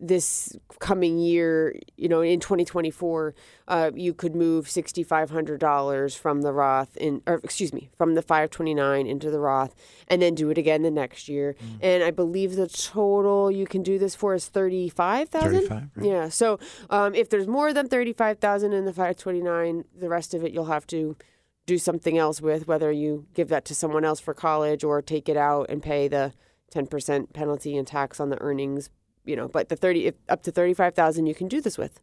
this coming year, you know, in 2024, uh, you could move $6,500 from the Roth in, or excuse me, from the 529 into the Roth, and then do it again the next year. And I believe the total you can do this for is 35,000. 35, right. Yeah. So, um, if there's more than 35,000 in the 529, the rest of it you'll have to do something else with, whether you give that to someone else for college or take it out and pay the 10% penalty and tax on the earnings, you know, but the 30 if, up to 35,000 you can do this with.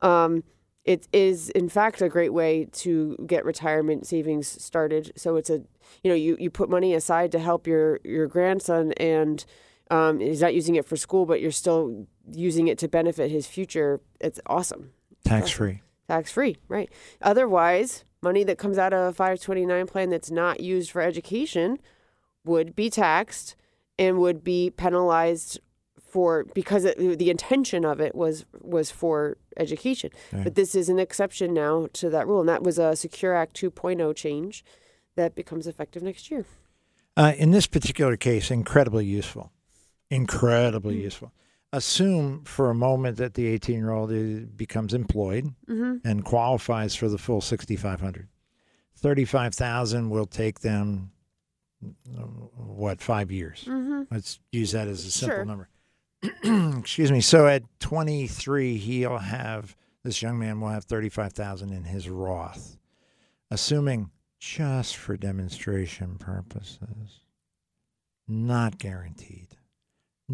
Um, it is in fact a great way to get retirement savings started. So it's a, you know, you, you put money aside to help your, your grandson and um, he's not using it for school, but you're still using it to benefit his future. It's awesome. Tax free. tax free, right? Otherwise, money that comes out of a 529 plan that's not used for education would be taxed and would be penalized for because it, the intention of it was was for education. Right. But this is an exception now to that rule, and that was a Secure Act 2.0 change that becomes effective next year. Uh, in this particular case, incredibly useful. Incredibly Mm. useful. Assume for a moment that the 18 year old becomes employed Mm-hmm. and qualifies for the full 6,500. 35,000 will take them, uh, what, five years? Mm-hmm. Let's use that as a simple Sure. number. [clears throat] Excuse me. So at 23, he'll have, this young man will have 35,000 in his Roth, assuming just for demonstration purposes, not guaranteed,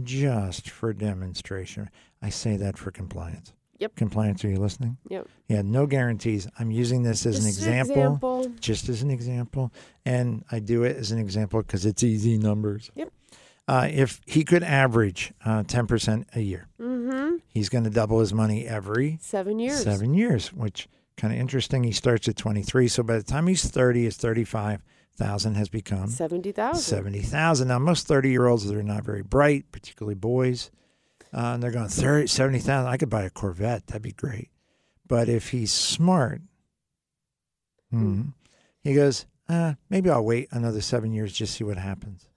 just for demonstration. I say that for compliance. Yep. Compliance, are you listening? Yep. Yeah, no guarantees. I'm using this as an Just example, just as an example, and I do it as an example because it's easy numbers. Yep. Uh, if he could average uh, 10% a year, Mm-hmm. he's going to double his money every Seven years. seven years, which kind of interesting. He starts at 23, so by the time he's 30, his 35,000 has become 70,000. 70,000. Now, most 30 year olds, they're not very bright, particularly boys. Uh, and they're going 30, 70,000. I could buy a Corvette. That'd be great. But if he's smart, hmm, he goes, uh, maybe I'll wait another seven years just see what happens.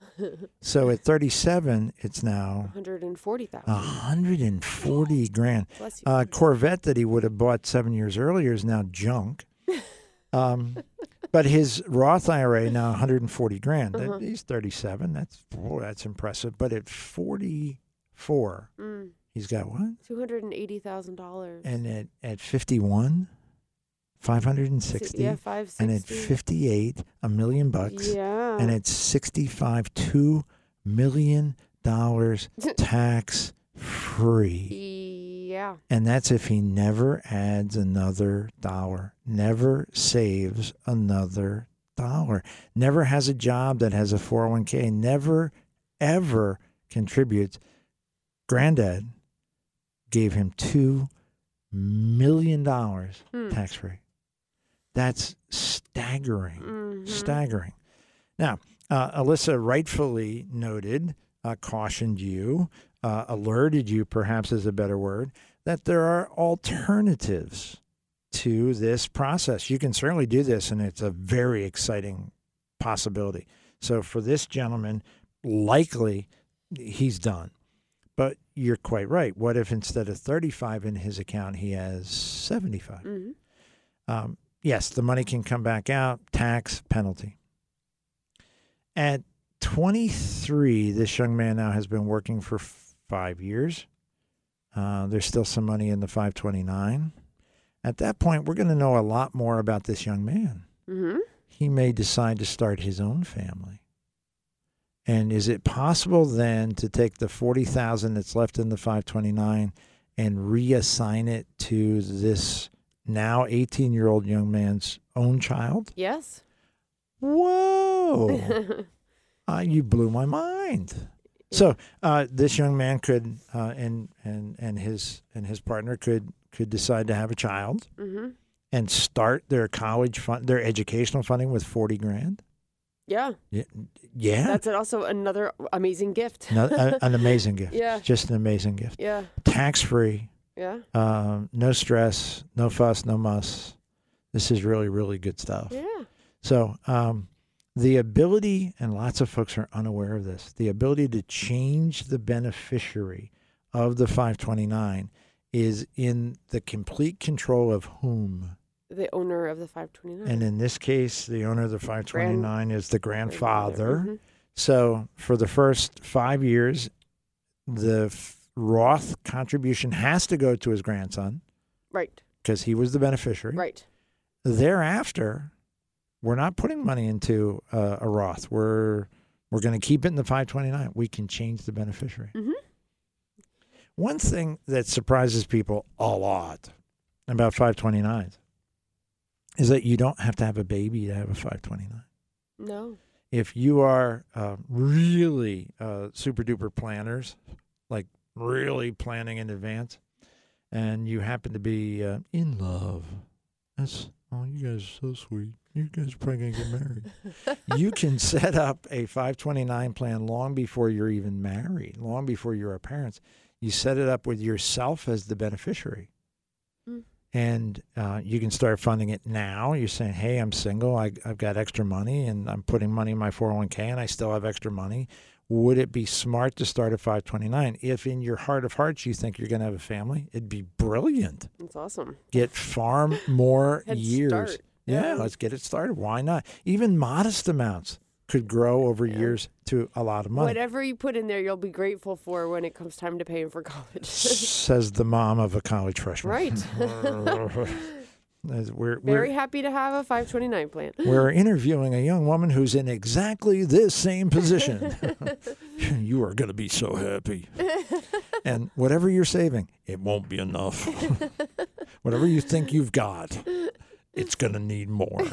So at 37, it's now 140,000. 140 grand. You. Uh, Corvette that he would have bought seven years earlier is now junk. [laughs] Um, but his Roth IRA now 140 grand. Uh-huh. He's 37. That's boy, that's impressive. But at 44, Mm. he's got what? $280,000. And at at 51, 560. Yeah, 560. and at 58, a million bucks. Yeah. And at 65, two million dollars [laughs] tax free. yeah. And that's if he never adds another dollar, never saves another dollar, never has a job that has a 401k, never, ever contributes. Granddad gave him $2 million Hmm. tax free. That's staggering. Mhm. Staggering. Now, uh, Alyssa rightfully noted, uh, cautioned you, uh, alerted you, perhaps is a better word, that there are alternatives to this process. You can certainly do this, and it's a very exciting possibility. So, for this gentleman, likely he's done. But you're quite right. What if instead of 35 in his account, he has 75? Mhm. Um, yes, the money can come back out, tax, penalty. At 23, this young man now has been working for f- five years. Uh, there's still some money in the 529. At that point, we're going to know a lot more about this young man. Mm-hmm. He may decide to start his own family. And is it possible then to take the 40,000 that's left in the 529 and reassign it to this now 18 year old young man's own child? Yes. Whoa. [laughs] uh, you blew my mind. So uh, this young man could, uh, and and and his and his partner could could decide to have a child mm-hmm. and start their college fund, their educational funding with forty grand. Yeah. Yeah, yeah, That's also another amazing gift. No- a- an amazing [laughs] gift. Yeah. just an amazing gift. Yeah. Tax free, Yeah. um, no stress, no fuss, no muss. This is really really good stuff. Yeah. So, um, the ability, and lots of folks are unaware of this, the ability to change the beneficiary of the 529 is in the complete control of whom? The owner of the 529. And in this case, the owner of the 529 is the grandfather. Mhm. So, for the first five years, the Roth contribution has to go to his grandson Right. because he was the beneficiary. Right. thereafter, we're not putting money into uh, a Roth. We're we're going to keep it in the 529. We can change the beneficiary. Mm-hmm. One thing that surprises people a lot about 529s is that you don't have to have a baby to have a 529. No. If you are uh, really uh, super duper planners, like really planning in advance, and you happen to be uh, in love That's oh, you guys are so sweet. You guys are probably gonna get married. [laughs] you can set up a 529 plan long before you're even married, long before you're a parents. You set it up with yourself as the beneficiary. Mm. And uh, you can start funding it now. You're saying, "Hey, I'm single. I, I've got extra money, and I'm putting money in my 401k, and I still have extra money. Would it be smart to start at 529? If in your heart of hearts you think you're going to have a family, it'd be brilliant. That's awesome. Get far more [laughs] years. start. Yeah, Yeah. let's get it started. Why not? Even modest amounts could grow over years to a lot of money. Whatever you put in there, you'll be grateful for when it comes time to pay him for [laughs] college. Says the mom of a college freshman. right. [laughs] As we're, Very we're, happy to have a 529 plan. [laughs] we're interviewing a young woman who's in exactly this same position. [laughs] [laughs] you are going to be so happy. and whatever you're saving, it won't be enough. whatever you think you've got, it's going to need more.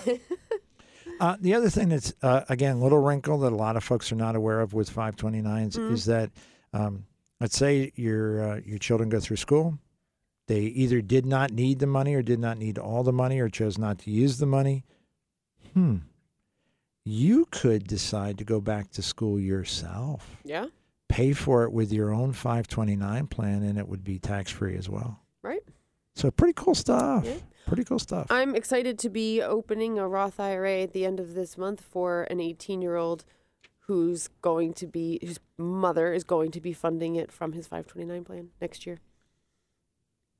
Uh, the other thing that's, uh, again, little wrinkle that a lot of folks are not aware of with 529s is that, um, let's say your uh, your children go through school, they either did not need the money or did not need all the money or chose not to use the money. Hmm. You could decide to go back to school yourself, Yeah. pay for it with your own 529 plan, and it would be tax free as well. Right. So, pretty cool stuff. Yeah. Pretty cool stuff. I'm excited to be opening a Roth IRA at the end of this month for an 18 year old who's going to be, whose mother is going to be funding it from his 529 plan next year.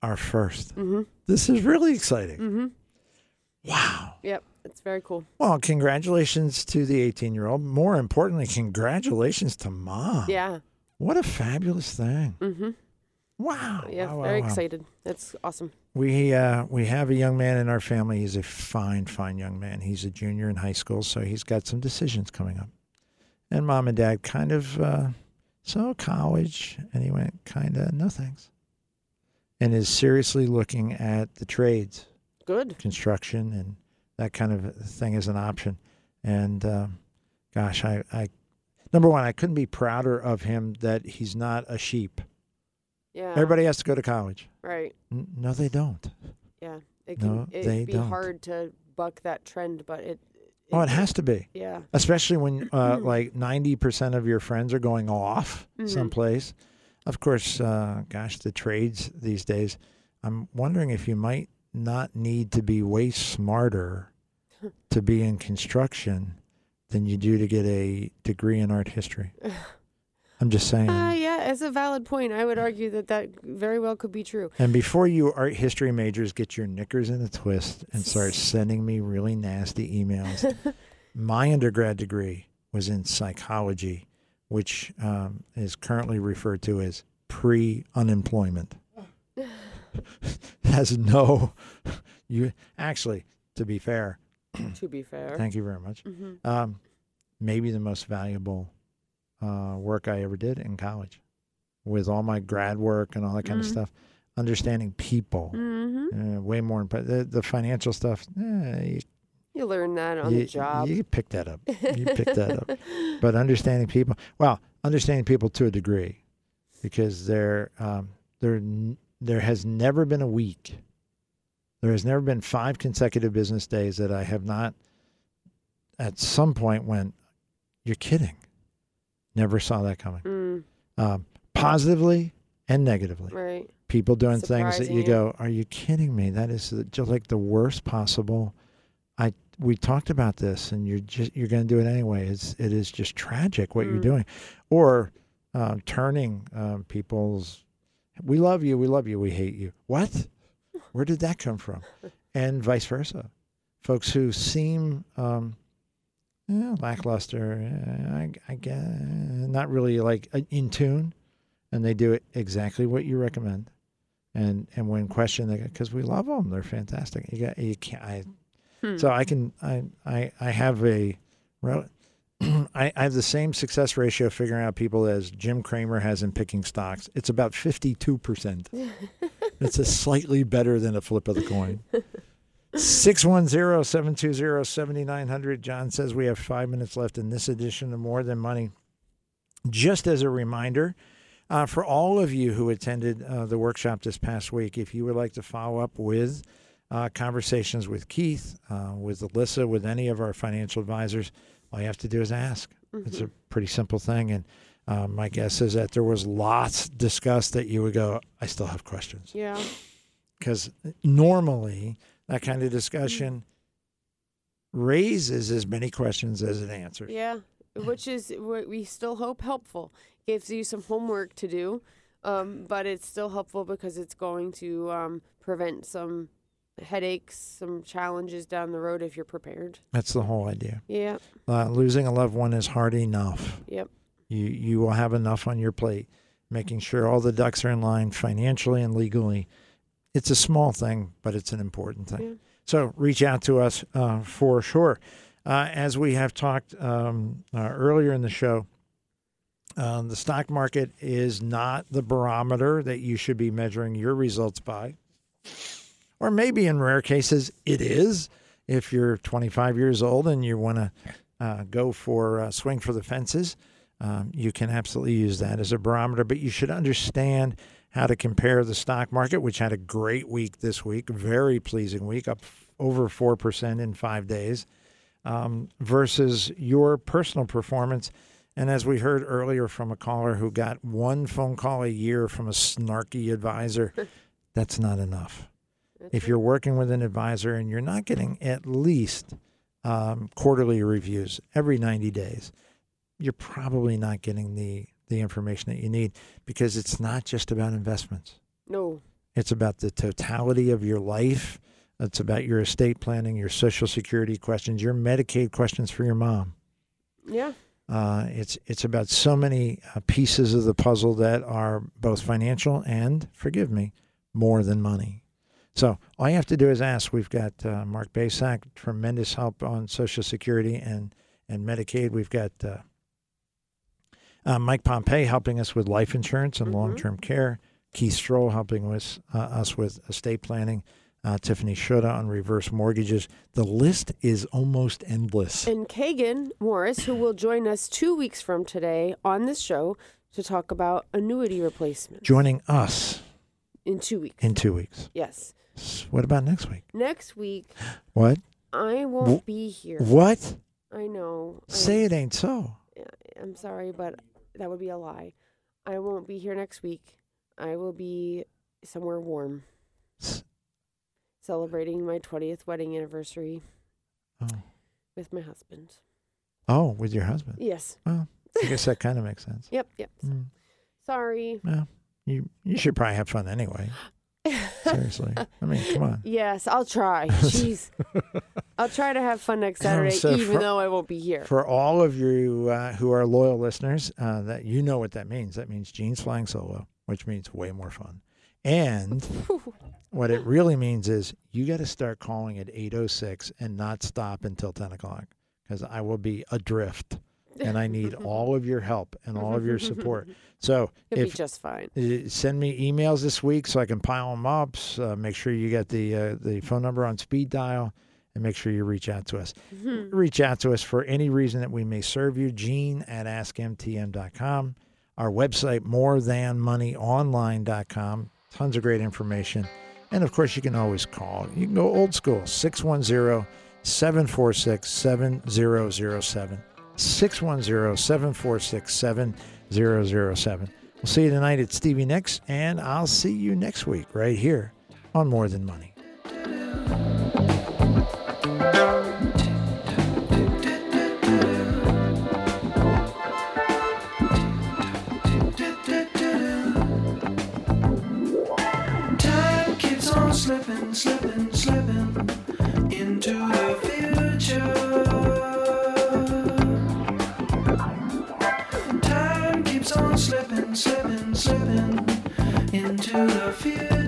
Our first. Mm This is really exciting. hmm. Mm hmm. Wow. Yep. It's very cool. Well, congratulations to the 18 year old. More importantly, congratulations to mom. Yeah. What a fabulous thing. Mm hmm. Wow. Yeah. Wow, wow, very wow. excited. That's awesome. We uh, we have a young man in our family. He's a fine, fine young man. He's a junior in high school, so he's got some decisions coming up. And mom and dad kind of uh, so college, and he went kind of no thanks, and is seriously looking at the trades, Good. construction, and that kind of thing as an option. And um, gosh, I, I number one, I couldn't be prouder of him that he's not a sheep. Yeah. Everybody has to go to college. Right. N- No, they don't. Yeah. It No, can they it'd be don't. hard to buck that trend, but it. Oh, it has to be. Yeah. especially when uh, [clears throat] like 90% of your friends are going off Mhm. someplace. Of course, uh, gosh, the trades these days, I'm wondering if you might not need to be way smarter [laughs] to be in construction than you do to get a degree in art history. [laughs] I'm just saying. Uh, yeah, as a valid point, I would argue that that very well could be true. And before you art history majors get your knickers in a twist and start [laughs] sending me really nasty emails, my undergrad degree was in psychology, which um, is currently referred to as pre unemployment. [laughs] Has no, you actually, to be fair, [clears throat] to be fair. thank you very much. hmm Um, maybe the most valuable uh, work I ever did in college, with all my grad work and all that kind of Mhm. stuff. Understanding people, hmm uh, way more important. The, the financial stuff, eh, you, You learn that on you, the job. you pick that up. You pick that up. [laughs] But understanding people, well, understanding people to a degree, because there, um, there, there has never been a week. There has never been five consecutive business days that I have not, at some point, went, "You're kidding." Never saw that coming. Mm, Um, positively and negatively right. people doing things that you. go, "Are you kidding me? That is just like the worst possible." We talked about this, and you're just you're going to do it anyway. It's it is just tragic what you're Mm. doing, or uh, turning um, people's. We love you. We love you. We hate you. What? [laughs] Where did that come from? And vice versa. Folks who seem um, yeah, lackluster, uh, I, I guess, not really like uh, in tune, and they do it exactly what you recommend. And and when questioned, because we love them, they're fantastic. You got you can't. I, Hmm. So I can I I I have a, [clears throat] I I have the same success ratio figuring out people as Jim Cramer has in picking stocks. It's about fifty two percent. [laughs] It's a slightly better than a flip of the coin. 610-720-7900. John says we have five minutes left in this edition of More Than Money. Just as a reminder, uh, for all of you who attended uh, the workshop this past week, if you would like to follow up with uh, conversations with Keith, uh, with Alyssa, with any of our financial advisors, all you have to do is ask. It's a pretty simple thing. And uh, my guess is that there was lots discussed that you would go, I still have questions. Yeah. Because normally that kind of discussion raises as many questions as it answers. Yeah, which is what we still hope helpful. Gives you some homework to do, um, but it's still helpful because it's going to um, prevent some headaches, some challenges down the road if you're prepared. That's the whole idea. Yeah. Uh, losing a loved one is hard enough. Yep. You you will have enough on your plate, making sure all the ducks are in line financially and legally. It's a small thing, but it's an important thing. Yeah. So reach out to us uh, for sure. Uh, as we have talked um, uh, earlier in the show, um, the stock market is not the barometer that you should be measuring your results by. Or maybe in rare cases, it is. If you're 25 years old and you want to uh, go for uh, swing for the fences, um, you can absolutely use that as a barometer. But you should understand how to compare the stock market, which had a great week this week, very pleasing week, up over 4% in five days, um, versus your personal performance. And as we heard earlier from a caller who got one phone call a year from a snarky advisor, [laughs] that's not enough. If you're working with an advisor and you're not getting at least um, quarterly reviews every 90 days, you're probably not getting the, the information that you need because it's not just about investments. No. It's about the totality of your life. It's about your estate planning, your social security questions, your Medicaid questions for your mom. Yeah. Uh, it's it's about so many uh, pieces of the puzzle that are both financial and, forgive me, more than money. So all you have to do is ask. We've got uh, Mark Basak, tremendous help on Social Security and and Medicaid. We've got uh, uh, Mike Pompey helping us with life insurance and long term care. Keith Stroll helping with uh, us with estate planning. Uh, Tiffany Shuda on reverse mortgages. The list is almost endless. And Kagan Morris, who will join us two weeks from today on this show to talk about annuity replacement Joining us in two weeks. in two weeks. Yes. What about next week? Next week, What? I won't Wh- be here. What? I know. I- Say it ain't so. I'm sorry, but that would be a lie. I won't be here next week. I will be somewhere warm, S- celebrating my 20th wedding anniversary Oh. with my husband. oh, with your husband. Yes. Well, I guess [laughs] that kind of makes sense. Yep. Yep. Mm. Sorry. Well, you you should probably have fun anyway. Seriously. I mean, come on. [laughs] Yes, I'll try. [laughs] Jeez. I'll try to have fun next Saturday, So even for- though I won't be here. For all of you uh, who are loyal listeners, uh, that you know what that means. That means Gene's flying solo, which means way more fun. And [laughs] what it really means is you got to start calling at 8.06 and not stop until 10 o'clock because I will be adrift and I need [laughs] all of your help and all of your support. So It'll if be just fine. Uh, send me emails this week so I can pile them up. Uh, make sure you get the uh, the phone number on speed dial, and make sure you reach out to us. Mm-hmm. Reach out to us for any reason that we may serve you. Gene at askmtm.com. Our website, morethanmoneyonline.com. Tons of great information. And of course, you can always call. You can go old school, 610 746 7007. 610 746 7007. We'll see you tonight at Stevie Nicks, and I'll see you next week right here on More Than Money. Time keeps on